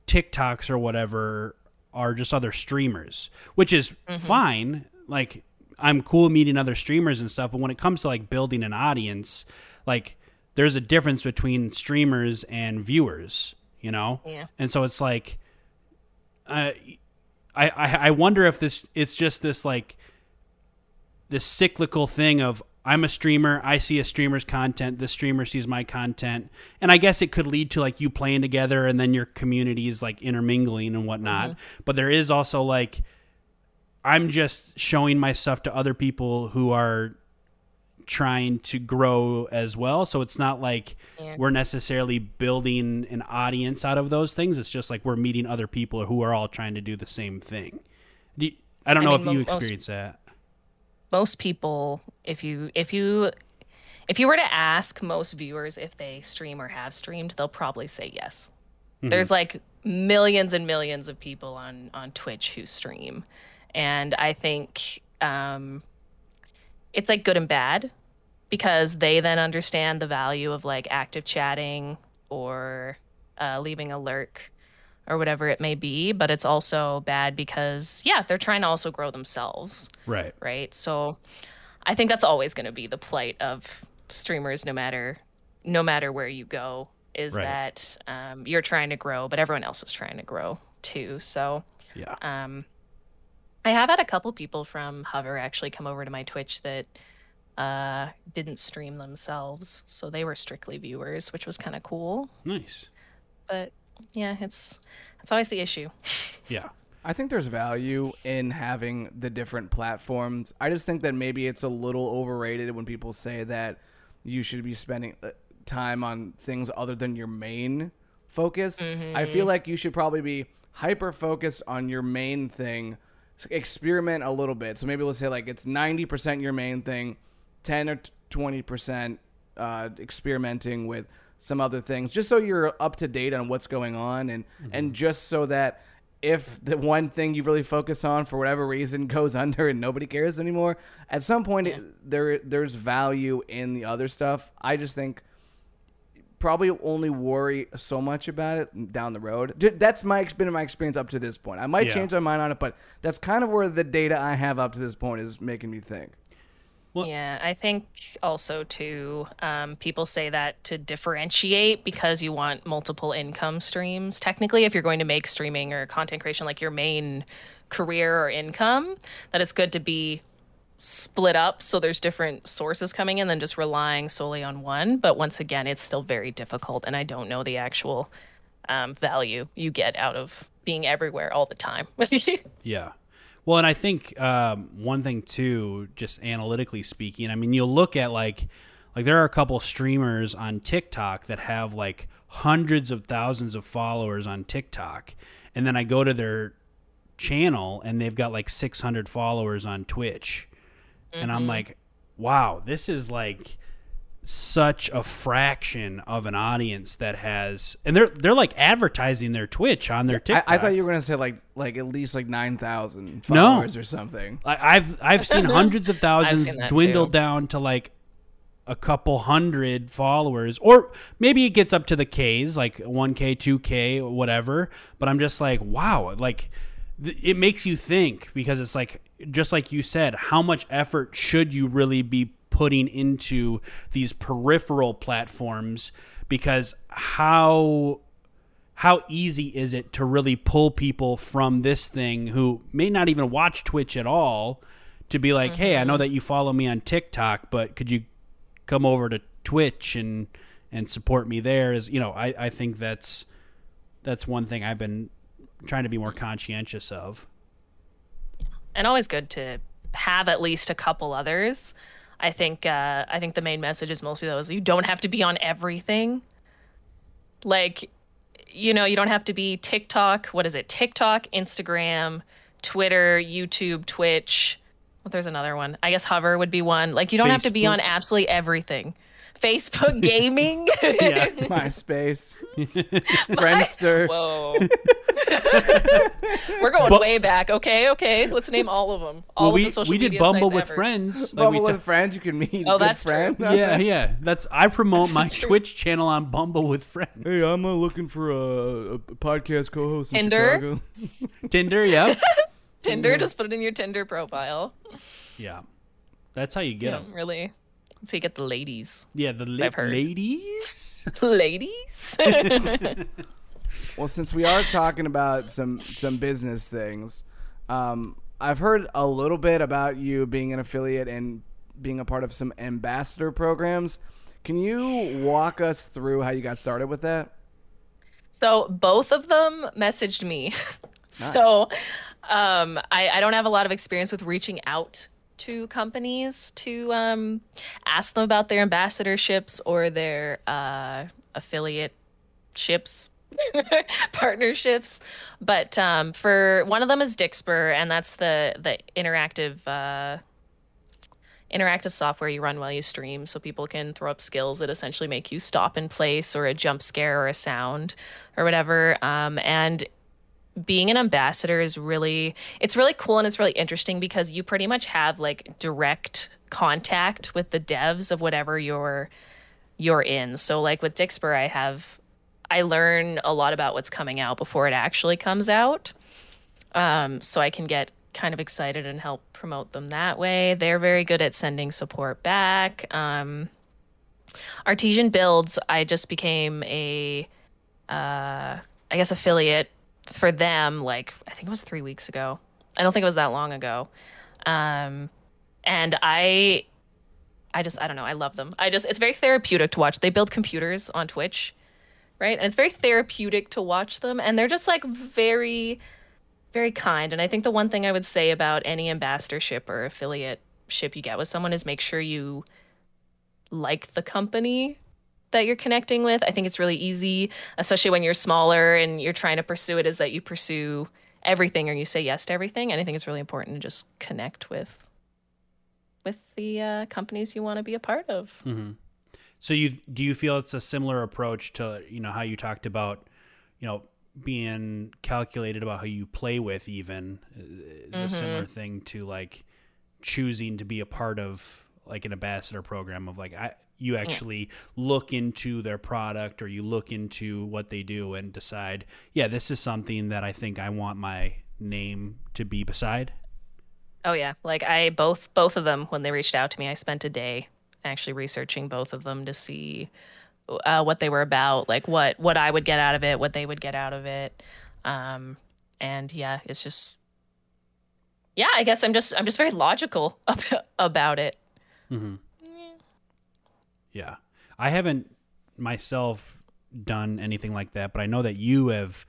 TikToks or whatever are just other streamers, which is fine. Like I'm cool meeting other streamers and stuff, but when it comes to like building an audience, like there's a difference between streamers and viewers, you know? Yeah. And so it's like uh, I, I I wonder if this it's just this like this cyclical thing of I'm a streamer, I see a streamer's content, the streamer sees my content, and I guess it could lead to like you playing together and then your community is like intermingling and whatnot. Mm-hmm. But there is also like I'm just showing my stuff to other people who are trying to grow as well. So it's not like Yeah. we're necessarily building an audience out of those things. It's just like we're meeting other people who are all trying to do the same thing. I don't I know mean, if you mo- most- experience that. Most people if you if you if you were to ask most viewers if they stream or have streamed they'll probably say yes. There's like millions and millions of people on on twitch who stream. And i think um it's like good and bad because they then understand the value of like active chatting or uh, leaving a lurk or whatever it may be but it's also bad because yeah they're trying to also grow themselves Right. right? So I think that's always going to be the plight of streamers no matter no matter where you go is Right. that um, you're trying to grow, but everyone else is trying to grow too. So Yeah. um, I have had a couple people from Hover actually come over to my Twitch that uh, didn't stream themselves, so they were strictly viewers, which was kind of cool. Nice. But yeah, it's it's always the issue. [laughs] Yeah. I think there's value in having the different platforms. I just think that maybe it's a little overrated when people say that you should be spending uh, time on things other than your main focus. I feel like you should probably be hyper focused on your main thing. Experiment a little bit. So maybe let's say like it's 90% your main thing, 10 or 20% uh, experimenting with some other things, just so you're up to date on what's going on, and and mm-hmm. just so that if the one thing you really focus on for whatever reason [laughs] goes under and nobody cares anymore, at some point it, there there's value in the other stuff. I just think probably only worry so much about it down the road. That's my been my experience up to this point. I might Yeah. change my mind on it, but that's kind of where the data I have up to this point is making me think. Well- yeah, I think also too, um, people say that to differentiate because you want multiple income streams. Technically, if you're going to make streaming or content creation like your main career or income, that it's good to be split up so there's different sources coming in than just relying solely on one. But once again, it's still very difficult, and I don't know the actual um, value you get out of being everywhere all the time. [laughs] Yeah. Well, and I think um, one thing too, just analytically speaking, I mean, you'll look at like, like there are a couple streamers on TikTok that have like hundreds of thousands of followers on TikTok, and then I go to their channel and they've got like 600 followers on Twitch, and I'm like, wow, this is like such a fraction of an audience that has, and they're they're like advertising their Twitch on their I, TikTok. I thought you were gonna say like like at least like nine thousand No. followers or something. Like I've I've seen [laughs] hundreds of thousands seen dwindle too. down to like a couple hundred followers, or maybe it gets up to the K's, like one K, two K, whatever. But I'm just like, wow, like th- it makes you think because it's like just like you said, how much effort should you really be putting into these peripheral platforms? Because how how easy is it to really pull people from this thing who may not even watch Twitch at all to be like, "Hey, I know mm-hmm. that you follow me on TikTok, but could you come over to Twitch and and support me there?" Is you know, I I think that's that's one thing I've been trying to be more conscientious of. and always good to have at least a couple others. I think uh, I think the main message is mostly those you don't have to be on everything. Like you know, you don't have to be TikTok. What is it? TikTok, Instagram, Twitter, YouTube, Twitch. Well, there's another one. I guess Hover would be one. Like you don't have to be on absolutely everything. Facebook [laughs] gaming. Yeah. [laughs] MySpace, [laughs] Friendster. Whoa. We're going But- way back. Okay, okay. Let's name all of them. All well, of we the social we did media Bumble with ever. friends. Like Bumble we with friends, you can meet. Oh, good that's true. yeah, yeah. That's I promote my true. Twitch channel on Bumble with friends. Hey, I'm uh, looking for a, a podcast co-host in Tinder? Chicago. Tinder, yeah, Tinder, just put it in your Tinder profile. yeah. That's how you get Yeah, them. really. So you get the ladies. Yeah, the la- ladies. [laughs] ladies? [laughs] Well, since we are talking about some some business things, um, I've heard a little bit about you being an affiliate and being a part of some ambassador programs. Can you walk us through how you got started with that? So both of them messaged me. [laughs] So um, I, I don't have a lot of experience with reaching out to companies to um, ask them about their ambassadorships or their uh, affiliate ships. [laughs] partnerships but um, for one of them is dixper and that's the the interactive uh, interactive software you run while you stream so people can throw up skills that essentially make you stop in place or a jump scare or a sound or whatever um, and being an ambassador is really it's really cool and it's really interesting because you pretty much have like direct contact with the devs of whatever you're you're in. So like with dixper i have i learn a lot about what's coming out before it actually comes out. Um, so i can get kind of excited and help promote them that way. They're very good at sending support back. Um, artesian builds i just became a uh, i guess affiliate for them like i think it was three weeks ago. I don't think it was that long ago. Um, and i i just i don't know. I love them. I just it's very therapeutic to watch. They build computers on twitch right? And it's very therapeutic to watch them. And they're just like very very kind. And i think the one thing i would say about any ambassadorship or affiliate ship you get with someone is make sure you like the company that you're connecting with. I think it's really easy, especially when you're smaller and you're trying to pursue it, is that you pursue everything or you say yes to everything. And I think it's really important to just connect with with the uh, companies you want to be a part of. Mm-hmm. So you do you feel it's a similar approach to you know how you talked about you know being calculated about how you play with even is a similar thing to like choosing to be a part of like an ambassador program of like I you actually look into their product or you look into what they do and decide yeah this is something that I think I want my name to be beside Oh yeah, like I both both of them when they reached out to me, I spent a day actually researching both of them to see uh, what they were about, like what what I would get out of it, what they would get out of it, um, and yeah, it's just yeah. I guess I'm just I'm just very logical [laughs] about it. Mm-hmm. Yeah. I haven't myself done anything like that, but I know that you have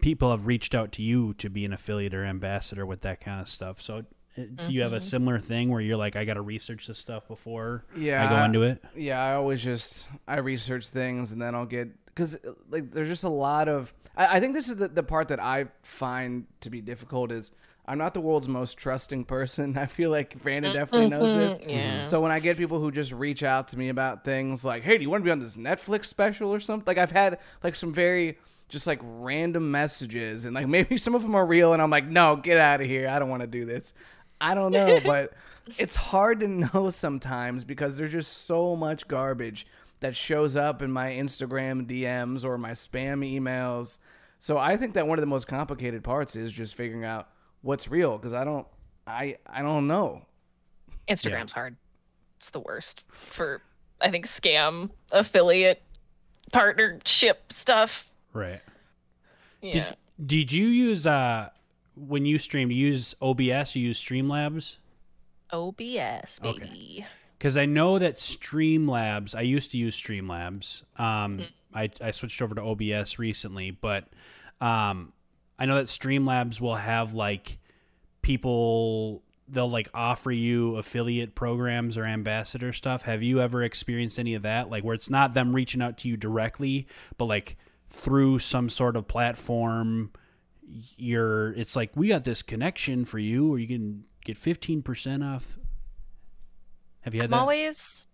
people have reached out to you to be an affiliate or ambassador with that kind of stuff. So uh, do you have a similar thing where you're like I got to research this stuff before Yeah, I go into it? Yeah, I always just I research things and then I'll get because like there's just a lot of I, I think this is the, the part that I find to be difficult is I'm not the world's most trusting person. [laughs] I feel like Brandon mm, definitely knows mm-hmm. this. Yeah. Mm-hmm. So when I get people who just reach out to me about things like, "Hey, do you want to be on this Netflix special or something?" Like I've had like some very just like random messages and like [laughs] maybe some of them are real and I'm like, "No, get out of here. I don't want to do this." I don't know, [laughs] but it's hard to know sometimes because there's just so much garbage that shows up in my Instagram DMs or my spam emails. So I think that one of the most complicated parts is just figuring out what's real because I don't I I don't know. Instagram's hard. It's the worst for I think scam affiliate partnership stuff. Right. Yeah. Did, did you use uh when you stream you use OBS, you use Streamlabs? OBS Okay. baby. because I know that Streamlabs. I used to use Streamlabs. Um, Mm. I I switched over to OBS recently, but um, I know that Streamlabs will have like people. They'll like offer you affiliate programs or ambassador stuff. Have you ever experienced any of that? Like where it's not them reaching out to you directly, but like through some sort of platform you're it's like we got this connection for you or you can get 15% off have you had I'm that always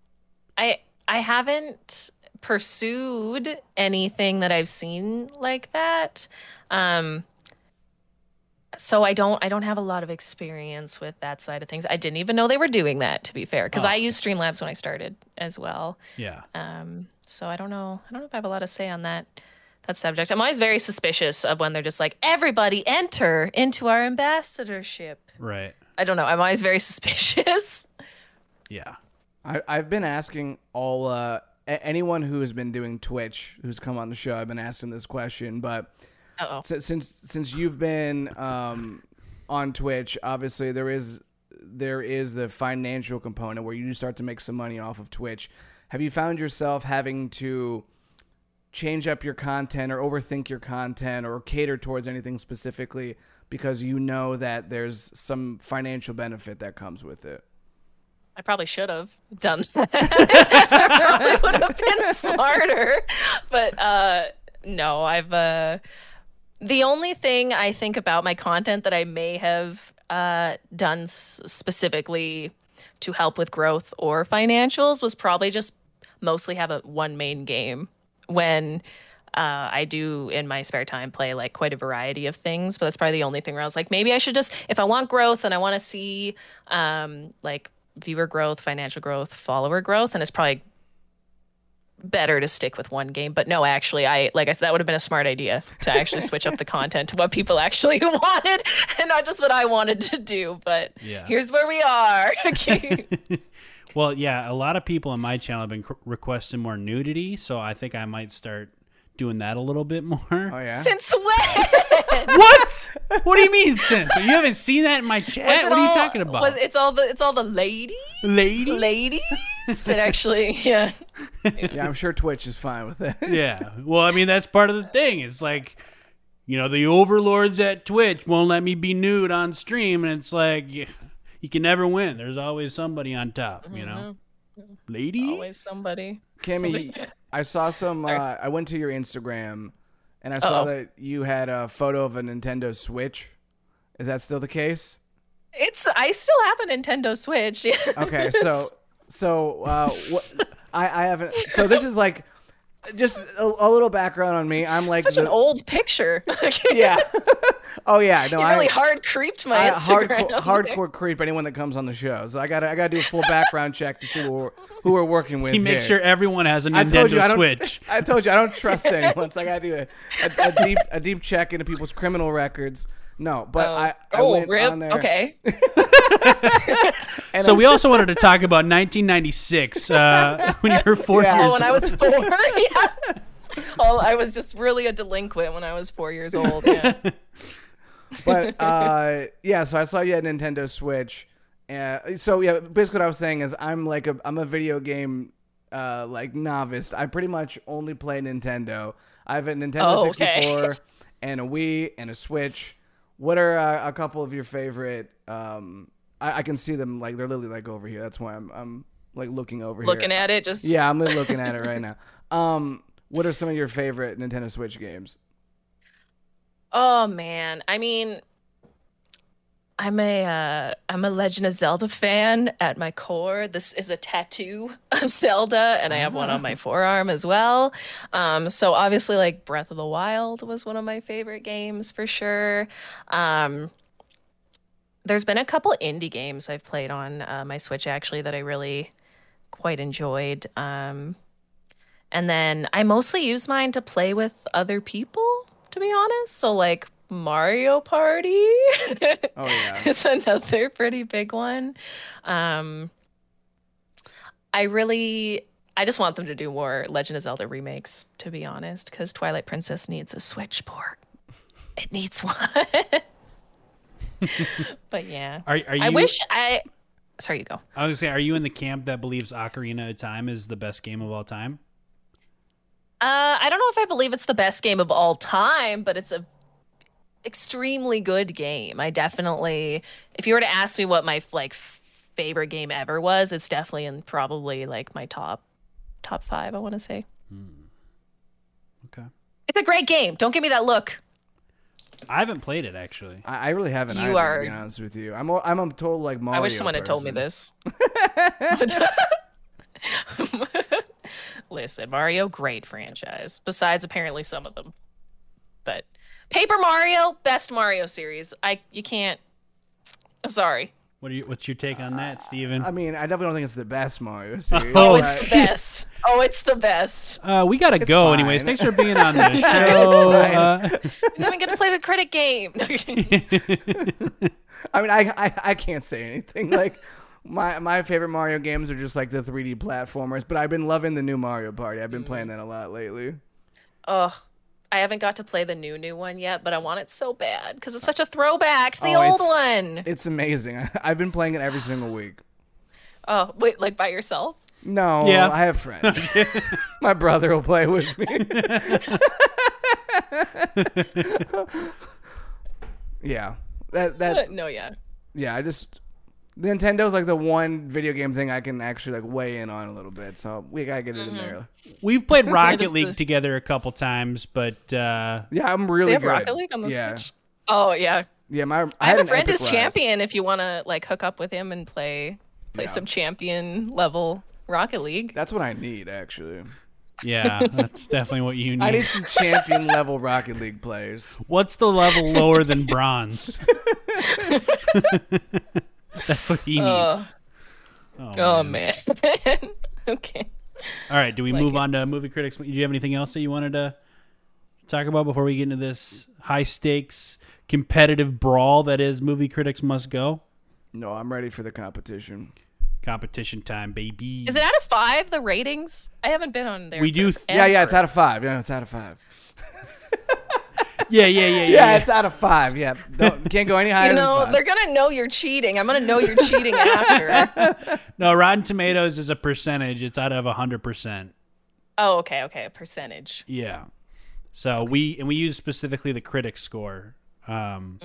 I I haven't pursued anything that I've seen like that. Um so I don't I don't have a lot of experience with that side of things. I didn't even know they were doing that to be fair because Oh. I used Streamlabs when I started as well. yeah Um so I don't know I don't know if I have a lot to say on that that subject. I'm always very suspicious of when they're just like everybody enter into our ambassadorship. right I don't know. I'm always very [laughs] suspicious. yeah I, I've been asking all uh, a- anyone who has been doing Twitch who's come on the show. I've been asking this question, but Uh-oh. since since you've been um, on Twitch, obviously there is there is the financial component where you do start to make some money off of Twitch. Have you found yourself having to change up your content or overthink your content or cater towards anything specifically because you know that there's some financial benefit that comes with it? I probably should have done that. [laughs] I probably would have been smarter. But uh, no, I've. Uh, the only thing I think about my content that I may have uh, done s- specifically to help with growth or financials was probably just mostly have a one main game when. Uh, I do in my spare time play like quite a variety of things, but that's probably the only thing where I was like, maybe I should just, if I want growth and I want to see um, like viewer growth, financial growth, follower growth, and it's probably better to stick with one game. But no, actually, I like I said, that would have been a smart idea to actually switch up the [laughs] content to what people actually [laughs] wanted and not just what I wanted to do. But Yeah. here's where we are. [laughs] Okay. Well, yeah, a lot of people on my channel have been cr- requesting more nudity, so I think I might start doing that a little bit more. Oh yeah. Since when? What? What do you mean, since? You haven't seen that in my chat? Was it What are you talking about? Was it's all the it's all the ladies, Lady? ladies it actually, yeah. Yeah, I'm sure Twitch is fine with it. yeah. Well, I mean, that's part of the thing. It's like, you know, the overlords at Twitch won't let me be nude on stream, and it's like, you, you can never win. There's always somebody on top, you know? Lady? Always somebody. Kimmy, Somebody's- I saw some. Uh, Sorry. I went to your Instagram, and I saw Uh-oh. that you had a photo of a Nintendo Switch. Is that still the case? It's I still have a Nintendo Switch. [laughs] Okay, so so uh, what? I I haven't. So this is like just a, a little background on me. I'm like such the- an old picture. [laughs] yeah. oh yeah, no, You I really hard creeped my I, Instagram. hardcore, there. hardcore creep anyone that comes on the show. So I gotta I gotta do a full background check to see who we're, who we're working with. He makes here. sure everyone has a I told you I Nintendo don't. Switch. [laughs] I told you I don't trust [laughs] anyone, so I gotta do a, a, a deep a deep check into people's criminal records. No, but I, I oh, went rip. on there. Okay. [laughs] So I- we also wanted to talk about 1996 uh, [laughs] when you were four Yeah. years Oh, when I was four. [laughs] yeah. Oh, I was just really a delinquent when I was four years old. Yeah. but uh, yeah, so I saw you had Nintendo Switch. Uh, so yeah, basically what I was saying is I'm like a I'm a video game uh, like novice. I pretty much only play Nintendo. I have a Nintendo Oh, okay. 64 and a Wii and a Switch. What are uh, a couple of your favorite? Um, I, I can see them like they're literally like over here. That's why I'm I'm like looking over here. Looking here. at it, just yeah, I'm looking at it right now. [laughs] Um, what are some of your favorite Nintendo Switch games? Oh man, I mean, I'm a uh, I'm a Legend of Zelda fan at my core. This is a tattoo of Zelda, and I have one on my forearm as well. Um, so obviously, like Breath of the Wild was one of my favorite games for sure. Um, there's been a couple indie games I've played on uh, my Switch actually that I really quite enjoyed. Um, and then I mostly use mine to play with other people, to be honest. So like Mario Party Oh yeah. [laughs] is another pretty big one. Um, I really, I just want them to do more Legend of Zelda remakes, to be honest, because Twilight Princess needs a Switch port. It needs [laughs] one. but yeah, Are, are you, I wish I. Sorry, you go. I was gonna say, are you in the camp that believes Ocarina of Time is the best game of all time? Uh, I don't know if I believe it's the best game of all time, but it's a extremely good game. I definitely, if you were to ask me what my like favorite game ever was, it's definitely in probably like my top top five. I want to say. Hmm. Okay. It's a great game. Don't give me that look. I haven't played it actually. I, I really haven't. You either, are- To be honest with you, I'm. A, I'm a total like Mario. I wish someone had told me this. [laughs] [laughs] Listen, Mario, great franchise. Besides, apparently some of them, but Paper Mario, best Mario series. I you can't. I'm sorry. What are you, what's your take on that, Steven? I mean, I definitely don't think it's the best Mario [laughs] series. Oh, Oh, but- it's the best. Oh, it's the best. Uh, we gotta go fine. anyways. Thanks for being on [laughs] the show. fine. Uh, [laughs] You didn't even get to play the credit game. I mean, I, I I can't say anything. Like my my favorite Mario games are just like the 3D platformers. But I've been loving the new Mario Party. I've been playing that a lot lately. Ugh. I haven't got to play the new new one yet, but I want it so bad because it's such a throwback to the Oh, old it's- one. It's amazing. I, [laughs] I've been playing it every single week. Oh, wait, like by yourself? No, Yeah. I have friends. [laughs] my brother will play with me. [laughs] yeah, that that no, yeah. yeah. I just Nintendo's like the one video game thing I can actually like weigh in on a little bit. So we gotta get it in there. we've played [laughs] Rocket League the- together a couple times, but uh, Yeah, I'm really They have good. Rocket League on the yeah. Switch. Oh yeah, Yeah, my I, I, have a friend Epic who's champion. If you want to like hook up with him and play play Yeah. some champion level Rocket League. That's what I need actually. yeah, [laughs] that's definitely what you need. I need some champion level Rocket League players. What's the level lower than [laughs] bronze? [laughs] that's what he oh. needs. Ugh. Oh, Oh man. man. [laughs] okay. All right, do we Like move it. on to movie critics? Do you have anything else that you wanted to talk about before we get into this high stakes competitive brawl that is movie critics must go? No, I'm ready for the competition. Competition time, baby. Is it out of five? The ratings? I haven't been on there. We do th- Yeah, yeah, it's out of five. Yeah, it's out of five. [laughs] Yeah, yeah, yeah, yeah. Yeah, it's out of five. Yeah, Don't, can't go any higher You know, than 5 they're gonna know you're cheating. I'm gonna know you're cheating after. [laughs] no, Rotten Tomatoes is a percentage. It's out of hundred percent. Oh, okay, okay, a percentage. Yeah. So we and we use specifically the critic score. Um,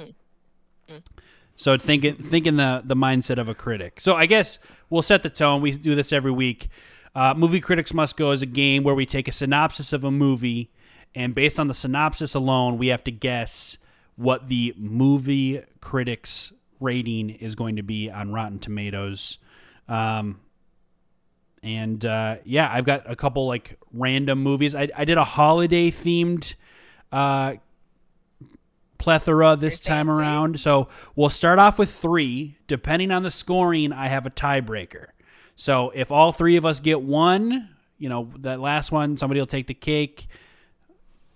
So thinking thinking the the mindset of a critic. So I guess we'll set the tone. We do this every week. Uh, movie critics must go is a game where we take a synopsis of a movie, and based on the synopsis alone, we have to guess what the movie critics rating is going to be on Rotten Tomatoes. Um, and uh, yeah, I've got a couple like random movies. I, I did a holiday themed uh, plethora this time around. So we'll start off with three. Depending on the scoring, I have a tiebreaker. So if all three of us get one, you know, that last one, somebody will take the cake.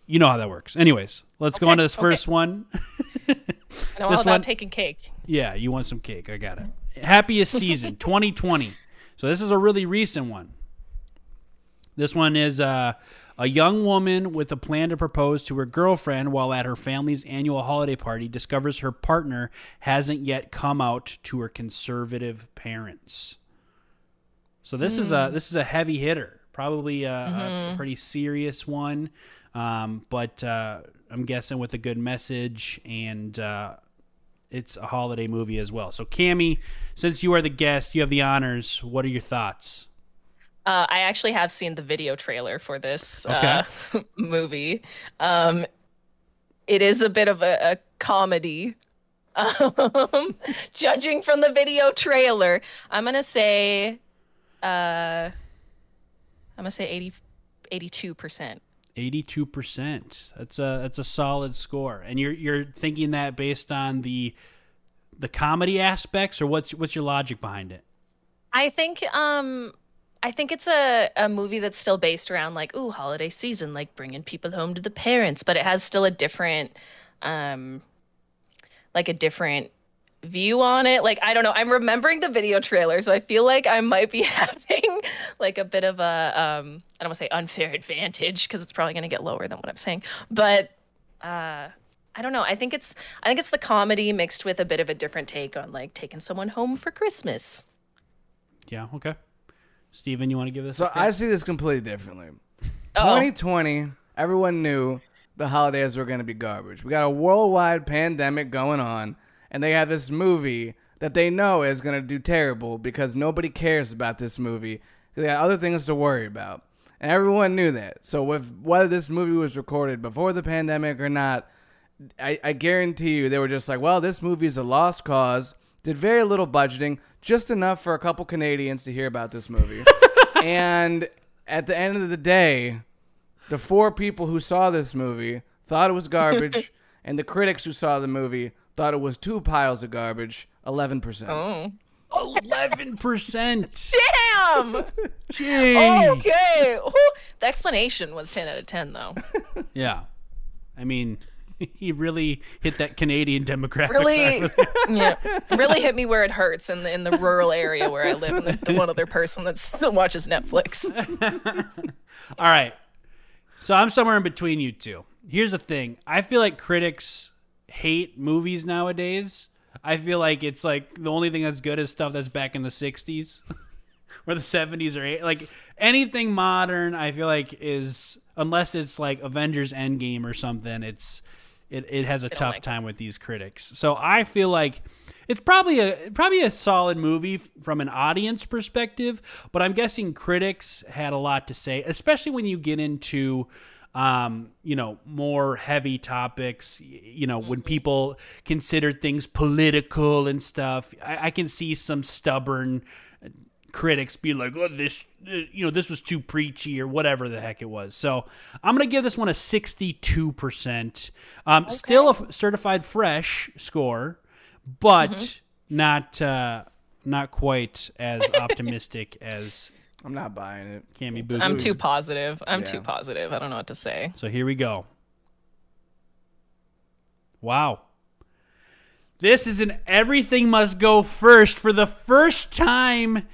You know how that works. Anyways, let's go on to this okay. first one. [laughs] [laughs] I know all This about one- taking cake. Yeah, you want some cake. I got it. Happiest season [laughs] 2020. So this is a really recent one. This one is uh, a young woman with a plan to propose to her girlfriend while at her family's annual holiday party discovers her partner hasn't yet come out to her conservative parents. So this is a this is a heavy hitter, probably a, a pretty serious one, um, but uh, I'm guessing with a good message and uh, it's a holiday movie as well. So, Cami, since you are the guest, you have the honors. What are your thoughts? Uh, I actually have seen the video trailer for this uh, [laughs] movie. Um, it is a bit of a, a comedy. [laughs] Um, judging from the video trailer, I'm gonna say, uh, I'm gonna say 80, 82 percent. Eighty-two percent. That's a that's a solid score. And you're you're thinking that based on the the comedy aspects, or what's what's your logic behind it? I think um I think it's a, a movie that's still based around like ooh holiday season like bringing people home to the parents but it has still a different um like a different view on it like I don't know I'm remembering the video trailer so I feel like I might be [laughs] having like a bit of a um I don't want to say unfair advantage because it's probably going to get lower than what I'm saying but uh I don't know. I think it's I think it's the comedy mixed with a bit of a different take on like taking someone home for Christmas. Yeah. Okay. Steven, you want to give this? So a? I see this completely differently. Oh. 2020, everyone knew the holidays were going to be garbage. We got a worldwide pandemic going on, and they have this movie that they know is going to do terrible because nobody cares about this movie. They got other things to worry about. and everyone knew that. So with whether this movie was recorded before the pandemic or not, I, I guarantee you they were just like, well, this movie is a lost cause. Did very little budgeting, just enough for a couple Canadians to hear about this movie. [laughs] and at the end of the day, the four people who saw this movie thought it was garbage, [laughs] and the critics who saw the movie thought it was two piles of garbage. Eleven percent. Oh. Eleven percent. Damn. [laughs] Gee. okay. Ooh, the explanation was 10 out of 10, though. [laughs] Yeah. I mean, [laughs] he really hit that Canadian demographic. Really, yeah, really hit me where it hurts in the in the rural area where I live, and the, the one other person that still watches Netflix. All right. So I'm somewhere in between you two. Here's the thing. I feel like critics hate movies nowadays. I feel like it's like the only thing that's good is stuff that's back in the 60s [laughs] or the 70s or 80s. Like anything modern, I feel like is unless it's like Avengers Endgame or something, it's it, it has a tough like it. time with these critics. So I feel like it's probably a probably a solid movie from an audience perspective, but I'm guessing critics had a lot to say, especially when you get into um, you know, more heavy topics, you know, when people consider things political and stuff. I, I can see some stubborn critics be like, "Oh, this, uh, you know, this was too preachy or whatever the heck it was." So I'm gonna give this one a 62 percent. Um, Still a f- certified fresh score, but not uh, not quite as [laughs] optimistic as I'm not buying it. Cammy Boo. I'm too positive. I'm too positive. I don't know what to say. So here we go. Wow. This is an everything must go first for the first time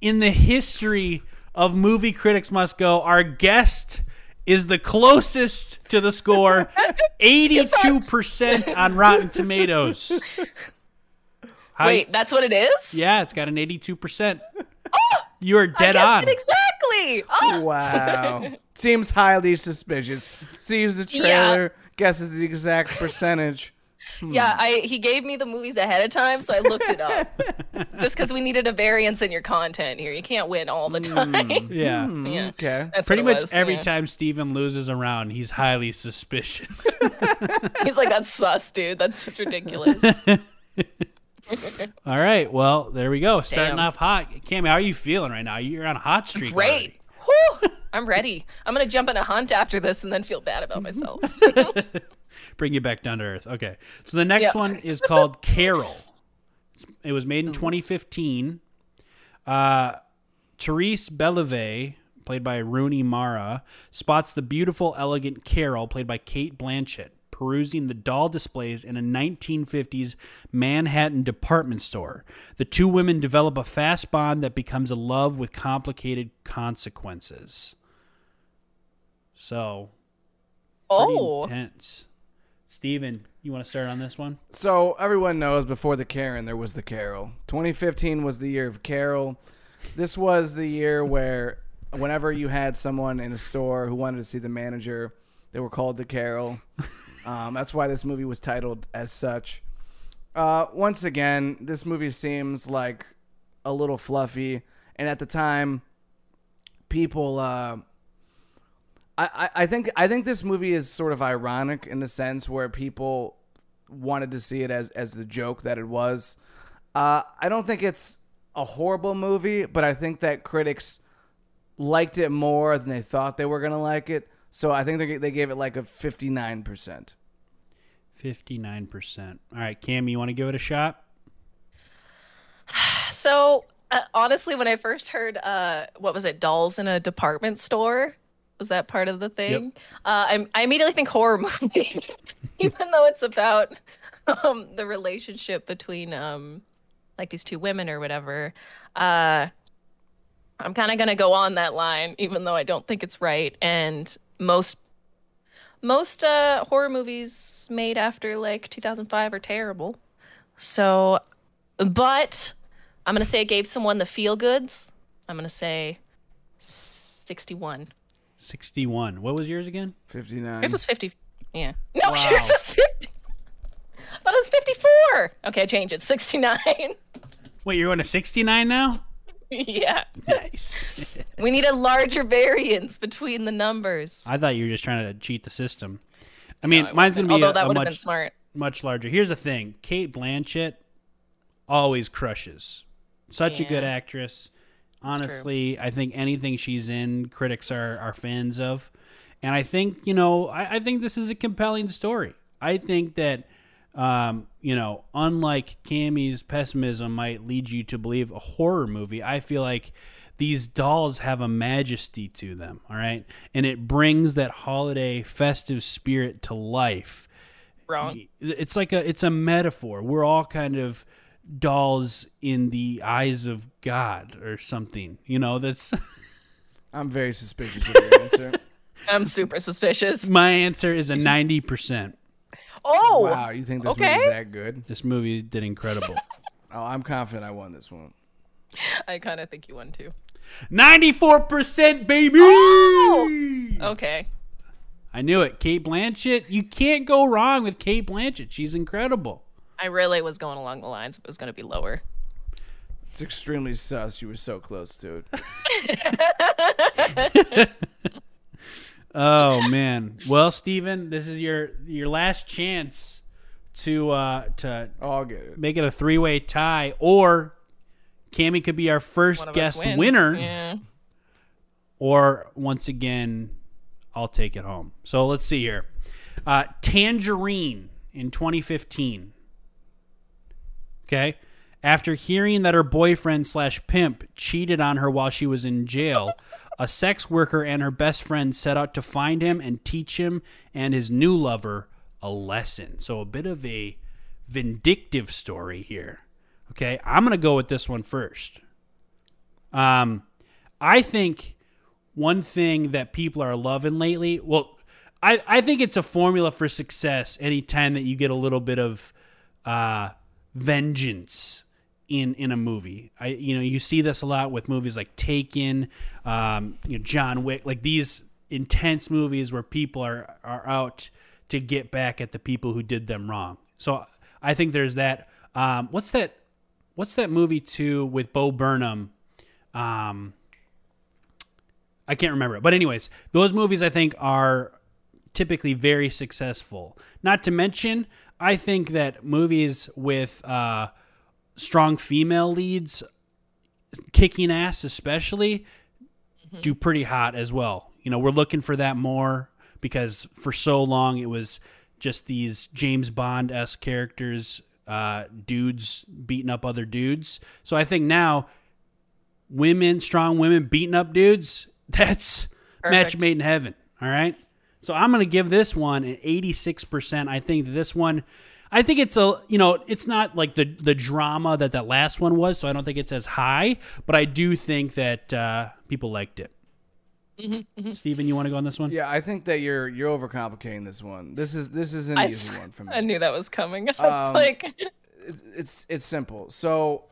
in the history of movie critics must go. Our guest is the closest to the score, [laughs] 82% on Rotten Tomatoes. [laughs] How- Wait, that's what it is? Yeah, it's got an 82%. You are dead guessed on. exactly. Oh, Wow. [laughs] Seems highly suspicious. Sees the Yeah. trailer, guesses the exact percentage. Hmm. yeah. I he gave me the movies ahead of time, so I looked it up. [laughs] Just because we needed a variance in your content here, you can't win all the hmm. time. Yeah. Hmm, [laughs] yeah, Okay. that's Pretty much was, every yeah. time Steven loses around, he's highly suspicious. He's like, "That's sus, dude. That's just ridiculous." [laughs] All right, well, there we go. Starting Damn. off hot. Cammy, how are you feeling right now? You're on a hot streak. Great. [laughs] I'm ready. I'm gonna jump in a hunt after this and then feel bad about myself. [laughs] Bring you back down to earth. Okay. So the next Yeah. one is called Carol. It was made in 2015. Uh, Therese Belivet, played by Rooney Mara, spots the beautiful, elegant Carol, played by Cate Blanchett, perusing the doll displays in a 1950s Manhattan department store. The two women develop a fast bond that becomes a love with complicated consequences. So, oh, intense. Steven, you want to start on this one? So everyone knows before the Karen there was the Carol. 2015 was the year of Carol. This was the year where whenever you had someone in a store who wanted to see the manager, they were called the Carol. [laughs] Um, that's why this movie was titled as such. Uh, once again, this movie seems like a little fluffy, and at the time, people. Uh, I, I- I think I think this movie is sort of ironic in the sense where people wanted to see it as as the joke that it was. Uh, I don't think it's a horrible movie, but I think that critics liked it more than they thought they were gonna like it. So I think they they gave it like a fifty nine percent. 59%. All right, Cam, you want to give it a shot? [sighs] so uh, honestly, when I first heard, uh, what was it, dolls in a department store? Was that part of the thing? Uh, I, I immediately think horror [laughs] movie, even though it's about um, the relationship between um, like these two women or whatever. Uh, I'm kind of gonna go on that line, even though I don't think it's right. And most most uh, horror movies made after like 2005 are terrible. So, but I'm gonna say it gave someone the feel goods. I'm gonna say 61. 61. What was yours again? Fifty nine. Yours was 50. Yeah. No, Wow. [laughs] yours was 50. I thought it was 54. Okay, I changed it. 69. Wait, you're going to 69 now? Yeah. [laughs] Nice. We need a larger variance between the numbers. I thought you were just trying to cheat the system. I mean, I mine's gonna be Although a, that a would have been smart. much larger. Here's the thing: Cate Blanchett always crushes. Such a good actress. Honestly, I think anything she's in, critics are are fans of, and I think you know, I, I think this is a compelling story. I think that. Um, you know, unlike Cammy's pessimism might lead you to believe a horror movie, I feel like these dolls have a majesty to them, all right? And it brings that holiday festive spirit to life Wrong. it's like a it's a metaphor we're all kind of dolls in the eyes of god or something you know that's [laughs] I'm very suspicious of your answer. [laughs] I'm super suspicious. my answer is a 90% Oh, Wow, you think this Okay. movie's that good? this movie did incredible [laughs] Oh, I'm confident I won this one. I kind of think you won too. 94% baby oh! Okay. i knew it cate blanchett you can't go wrong with cate blanchett she's incredible I really was going along the lines it was going to be lower. It's extremely sus. You were so close to it. [laughs] [laughs] oh man well steven this is your your last chance to uh to Oh, I'll get it. make it a three way tie, or Cammy could be our first One of us guest winner, Yeah. or once again, I'll take it home. So let's see here. Uh, Tangerine in 2015. Okay. After hearing that her boyfriend slash pimp cheated on her while she was in jail, a sex worker and her best friend set out to find him and teach him and his new lover a lesson. So a bit of a vindictive story here. Okay, I'm gonna go with this one first. Um, I think one thing that people are loving lately, well, I, I think it's a formula for success anytime that you get a little bit of uh, vengeance in in a movie. I you know you see this a lot with movies like Taken, um, you know John Wick, like these intense movies where people are are out to get back at the people who did them wrong. So I think there's that. Um, what's that? What's that movie too with Bo Burnham? Um, I can't remember it. But anyways, those movies I think are typically very successful. Not to mention, I think that movies with uh, strong female leads, kicking ass especially, do pretty hot as well. You know, we're looking for that more because for so long it was just these James Bond s characters, uh, dudes beating up other dudes. So I think now women, strong women beating up dudes, [laughs] that's match made in heaven. All right. So I'm going to give this one an 86%. I think this one, I think it's a, you know, it's not like the the drama that that last one was, so I don't think it's as high, but I do think that uh, people liked it. Steven, you want to go on this one? Yeah, I think that you're you're overcomplicating this one. This is this is an I, easy s- one for me. I knew that was coming. [laughs] I was Um, like, [laughs] it's, it's it's simple. So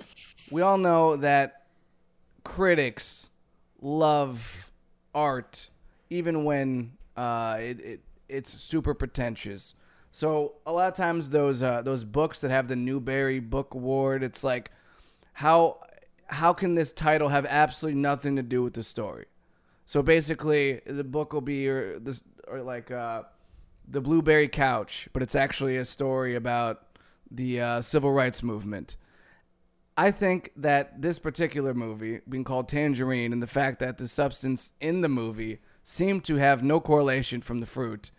we all know that critics love art, even when uh, it, it it's super pretentious. So a lot of times those uh, those books that have the Newbery Book Award, it's like how how can this title have absolutely nothing to do with the story? So basically, the book will be or this or like uh, the Blueberry Couch, but it's actually a story about the uh, civil rights movement. I think that this particular movie, being called Tangerine, and the fact that the substance in the movie seemed to have no correlation from the fruit,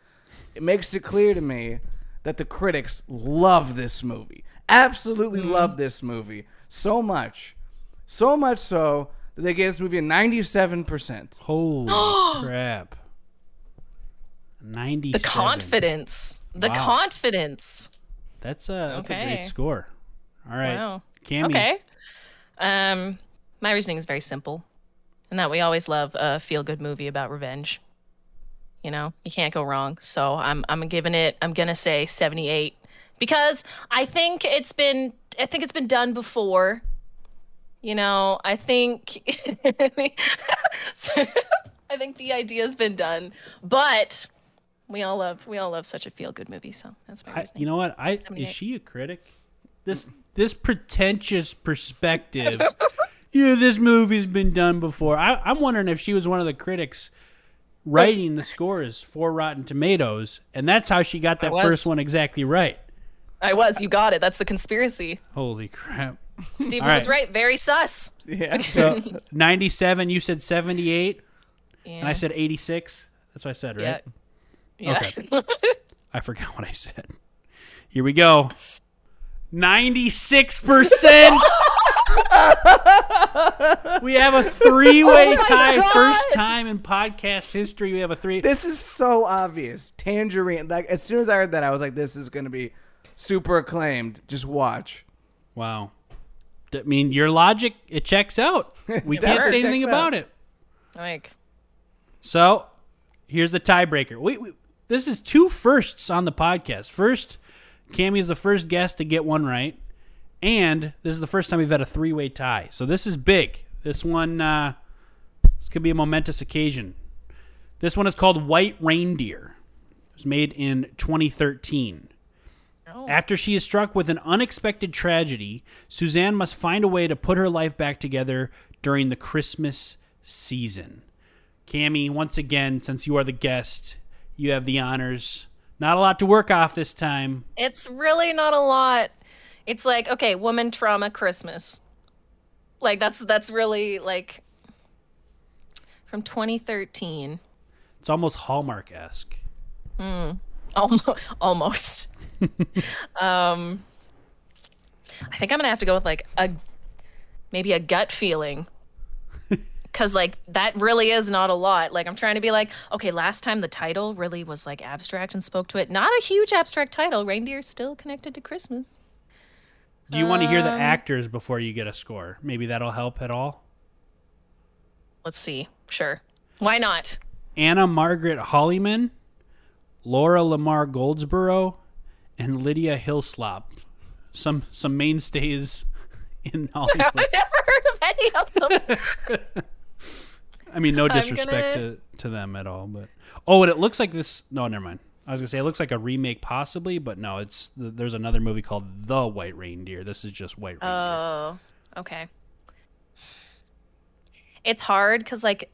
it makes it clear to me that the critics love this movie. Absolutely love this movie so much. So much so that they gave this movie a 97%. Holy [gasps] crap. 97. the confidence. The Wow. confidence. That's a, that's a great score. All right. Wow. Cammy. Okay. Um, my reasoning is very simple, and that we always love a feel-good movie about revenge. You know, you can't go wrong. So I'm I'm giving it. I'm gonna say 78 because I think it's been I think it's been done before. You know, I think [laughs] I think the idea's been done, but we all love we all love such a feel-good movie. So that's my I, reasoning. you know what? I is she a critic? This this pretentious perspective [laughs] yeah, this movie's been done before. I, I'm wondering if she was one of the critics writing the scores for Rotten Tomatoes, and that's how she got that first one exactly right. I was. You got it. That's the conspiracy. Holy crap. Steve [laughs] All was right. right. Very sus. Yeah. [laughs] So 97, you said 78, Yeah. and I said 86. That's what I said, right? Yeah. Yeah. [laughs] I forgot what I said. Here we go. 96%. [laughs] we have a three-way [laughs] Oh tie. God. First time in podcast history we have a three. This is so obvious. Tangerine. Like as soon as I heard that, I was like, "This is gonna be super acclaimed." Just watch. Wow. I mean, your logic it checks out. [laughs] We It can't works. say anything Checks about out. it. like, So, here's the tiebreaker. We, we, this is two firsts on the podcast. First, Cammy is the first guest to get one right, and this is the first time we've had a three-way tie. So this is big. This one, uh, this could be a momentous occasion. This one is called White Reindeer. It was made in 2013. oh. After she is struck with an unexpected tragedy, Suzanne must find a way to put her life back together during the Christmas season. Cammy, once again, since you are the guest, you have the honors. Not a lot to work off this time. it's really not a lot. It's like, okay, woman trauma Christmas. Like that's that's really like from 2013. It's almost Hallmark esque. Almost. Almost. [laughs] um, I think I'm gonna have to go with like a maybe a gut feeling. [laughs] Cause like that really is not a lot. Like I'm trying to be like, okay, last time the title really was like abstract and spoke to it. Not a huge abstract title. Reindeer still connected to Christmas. Do you want to hear the Um, actors before you get a score? Maybe that'll help at all. Let's see. Sure. Why not? Anna Margaret Hollyman, Laura Lamar Goldsborough, and Lydia Hyslop. Some some mainstays [laughs] in [laughs] Hollywood. I've never heard of any of them. [laughs] I mean, no disrespect gonna- to, to them at all, but oh, and it looks like this. No, never mind. I was gonna say it looks like a remake, possibly, but no, it's there's another movie called The White Reindeer. This is just White Reindeer. Oh, okay. It's hard because like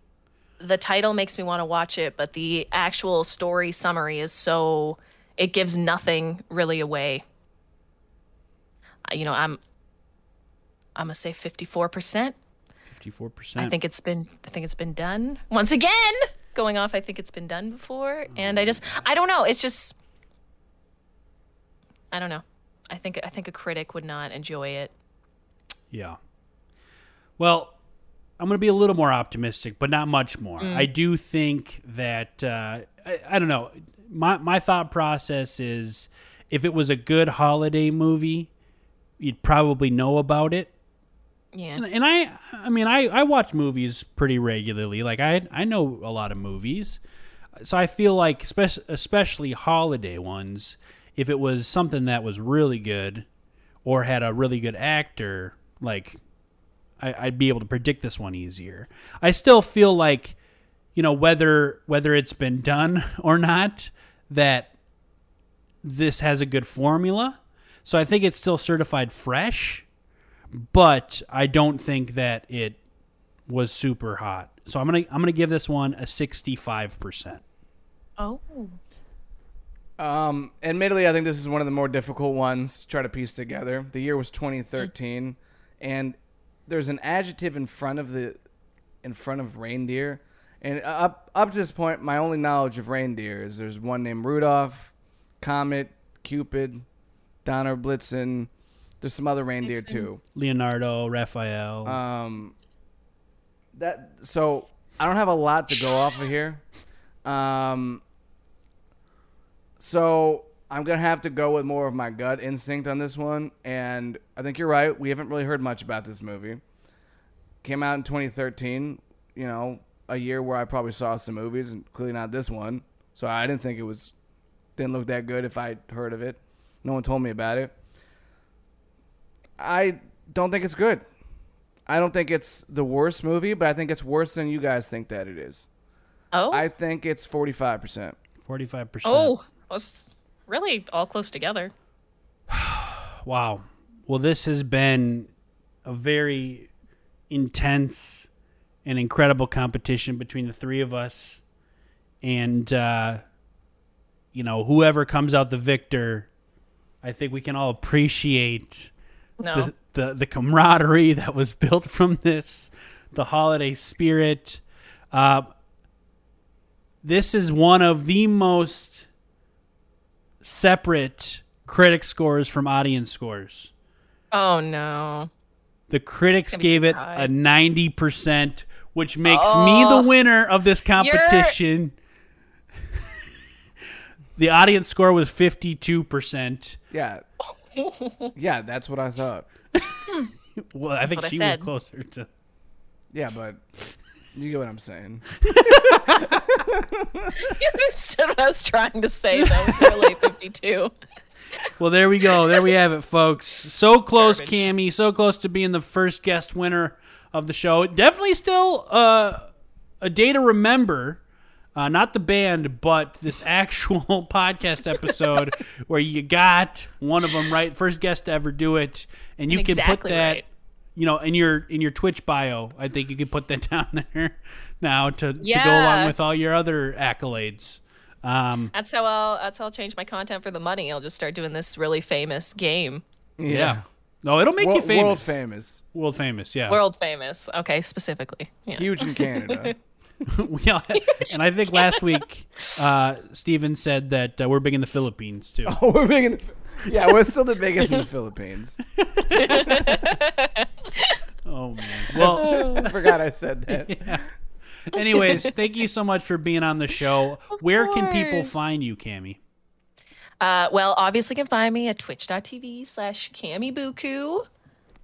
the title makes me want to watch it, but the actual story summary is so it gives nothing really away. You know, I'm I'm gonna say fifty four percent. Fifty-four percent. I think it's been I think it's been done once again. Going off, I think it's been done before, and I just I don't know. It's just I don't know. I think I think a critic would not enjoy it. Yeah. Well, I'm going to be a little more optimistic, but not much more. I do think that uh, I, I don't know. My my thought process is if it was a good holiday movie, you'd probably know about it. Yeah. And, and I, I mean, I, I watch movies pretty regularly. Like I, I know a lot of movies, so I feel like, especially, especially holiday ones, if it was something that was really good, or had a really good actor, like I, I'd be able to predict this one easier. I still feel like, you know, whether whether it's been done [laughs] or not, that this has a good formula. So I think it's still certified fresh but I don't think that it was super hot. So I'm gonna I'm gonna give this one a 65 percent. Oh. Um, admittedly, I think this is one of the more difficult ones to try to piece together. The year was 2013, and there's an adjective in front of the in front of reindeer. And up up to this point, my only knowledge of reindeer is there's one named Rudolph, Comet, Cupid, Donner Blitzen. There's some other reindeer Blitzen. too. Leonardo, Raphael. Um, that so I don't have a lot to go off of here. Um, so I'm gonna have to go with more of my gut instinct on this one, and I think you're right. We haven't really heard much about this movie. Came out in 2013. You know, a year where I probably saw some movies, and clearly not this one. So I didn't think it was didn't look that good if I heard of it. No one told me about it. I don't think it's good. I don't think it's the worst movie, but I think it's worse than you guys think that it is. Oh. I think it's 45%. 45 percent. oh. Was really all close together. [sighs] wow. Well, this has been a very intense and incredible competition between the three of us. And, uh, you know, whoever comes out the victor, I think we can all appreciate No. the, the, the camaraderie that was built from this, the holiday spirit. Uh, this is one of the most separate critic scores from audience scores. oh no. The critics gonna gave it super a 90%, which makes me the Oh. winner of this competition. [laughs] the audience score was 52%. Yeah. [laughs] yeah, that's what I thought. [laughs] Well, I think what I she was closer to. Yeah, but you get what I'm saying. [laughs] You understood what I was trying to say. That was really 52. Well, there we go. There we have it, folks. So close, Garbage. Cammy. So close to being the first guest winner of the show. Definitely still uh, a day to remember. Uh, not the band, but this actual [laughs] podcast episode where you got one of them right, first guest to ever do it, and you can put that, right. you know, in your in your Twitch bio. I think you can put that [laughs] down there now to, to go along with all your other accolades. Um, That's how I'll. That's how I'll change my content for the money. I'll just start doing this really famous game. yeah. No, it'll make World, you famous. world famous. World famous, yeah. World famous. Okay, specifically. Yeah. Huge in Canada. [laughs] [laughs] yeah, and I think last week uh, Steven said that uh, we're big in the Philippines too. [laughs] oh, we're big in the, Yeah, we're still the biggest in the Philippines. [laughs] Oh man. Well, I forgot I said that. Yeah. anyways, thank you so much for being on the show. Where can people find you, Cami? Uh, well, obviously, you can find me at twitch.tv slash Kamibuku.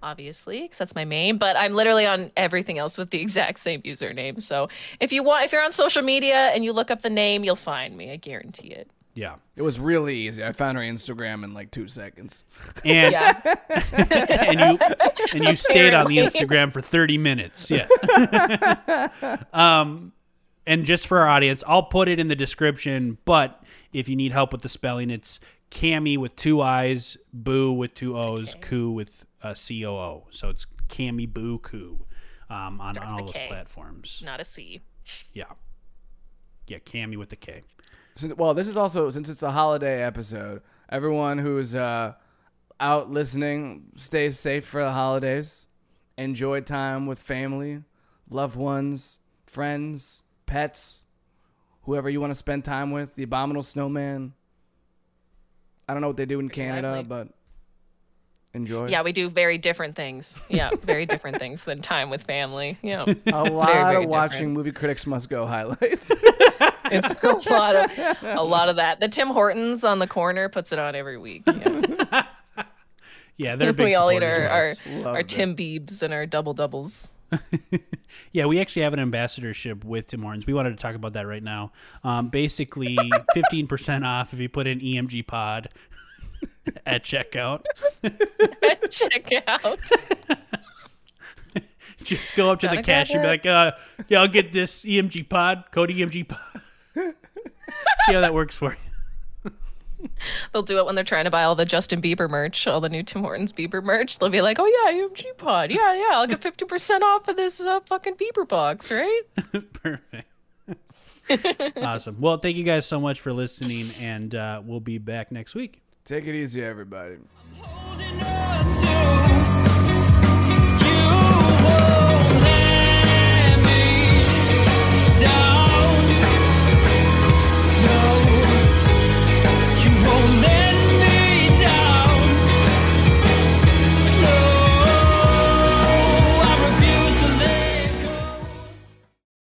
Obviously, because that's my main, but I'm literally on everything else with the exact same username. So if you want, if you're on social media and you look up the name, you'll find me. I guarantee it. Yeah, It was really easy. I found her Instagram in like two seconds. and [laughs] and you and you stayed on the Instagram for thirty minutes. Yeah. [laughs] um, and just for our audience, I'll put it in the description. But if you need help with the spelling, it's Cami with two I's, Boo with two O's, Koo with uh, C O O. So it's Cami Boo Koo um, on, on all those K. platforms. Not a C. Yeah. Yeah, Cami with the K. Since, well, this is also since it's a holiday episode. Everyone who's uh, out listening, stay safe for the holidays. Enjoy time with family, loved ones, friends, pets, whoever you want to spend time with. The abominable snowman. I don't know what they do in Canada, lively. but enjoy. Yeah, we do very different things. Yeah, very different things than time with family. Yeah. [laughs] a lot very of watching different. movie critics must go highlights. [laughs] It's a lot of a lot of that. The Tim Hortons on the corner puts it on every week. Yeah. [laughs] Yeah, they're big we all eat our our, our. Timbiebs and our double doubles. [laughs] Yeah, we actually have an ambassadorship with Tim Hortons. We wanted to talk about that right now. Um, basically, [laughs] 15% off if you put in EMG Pod [laughs] at checkout. at checkout. Just go up to the Gotta cashier and be like, uh, yeah, I'll get this EMG Pod, code EMG Pod. See how that works for you. [laughs] They'll do it when they're trying to buy all the Justin Bieber merch, all the new Tim Hortons Bieber merch. They'll be like, "Oh yeah, UMG Pod, yeah, yeah, I'll get fifty percent off of this uh, fucking Bieber box, right?" [laughs] Perfect. awesome. Well, thank you guys so much for listening, and uh, we'll be back next week. Take it easy, everybody.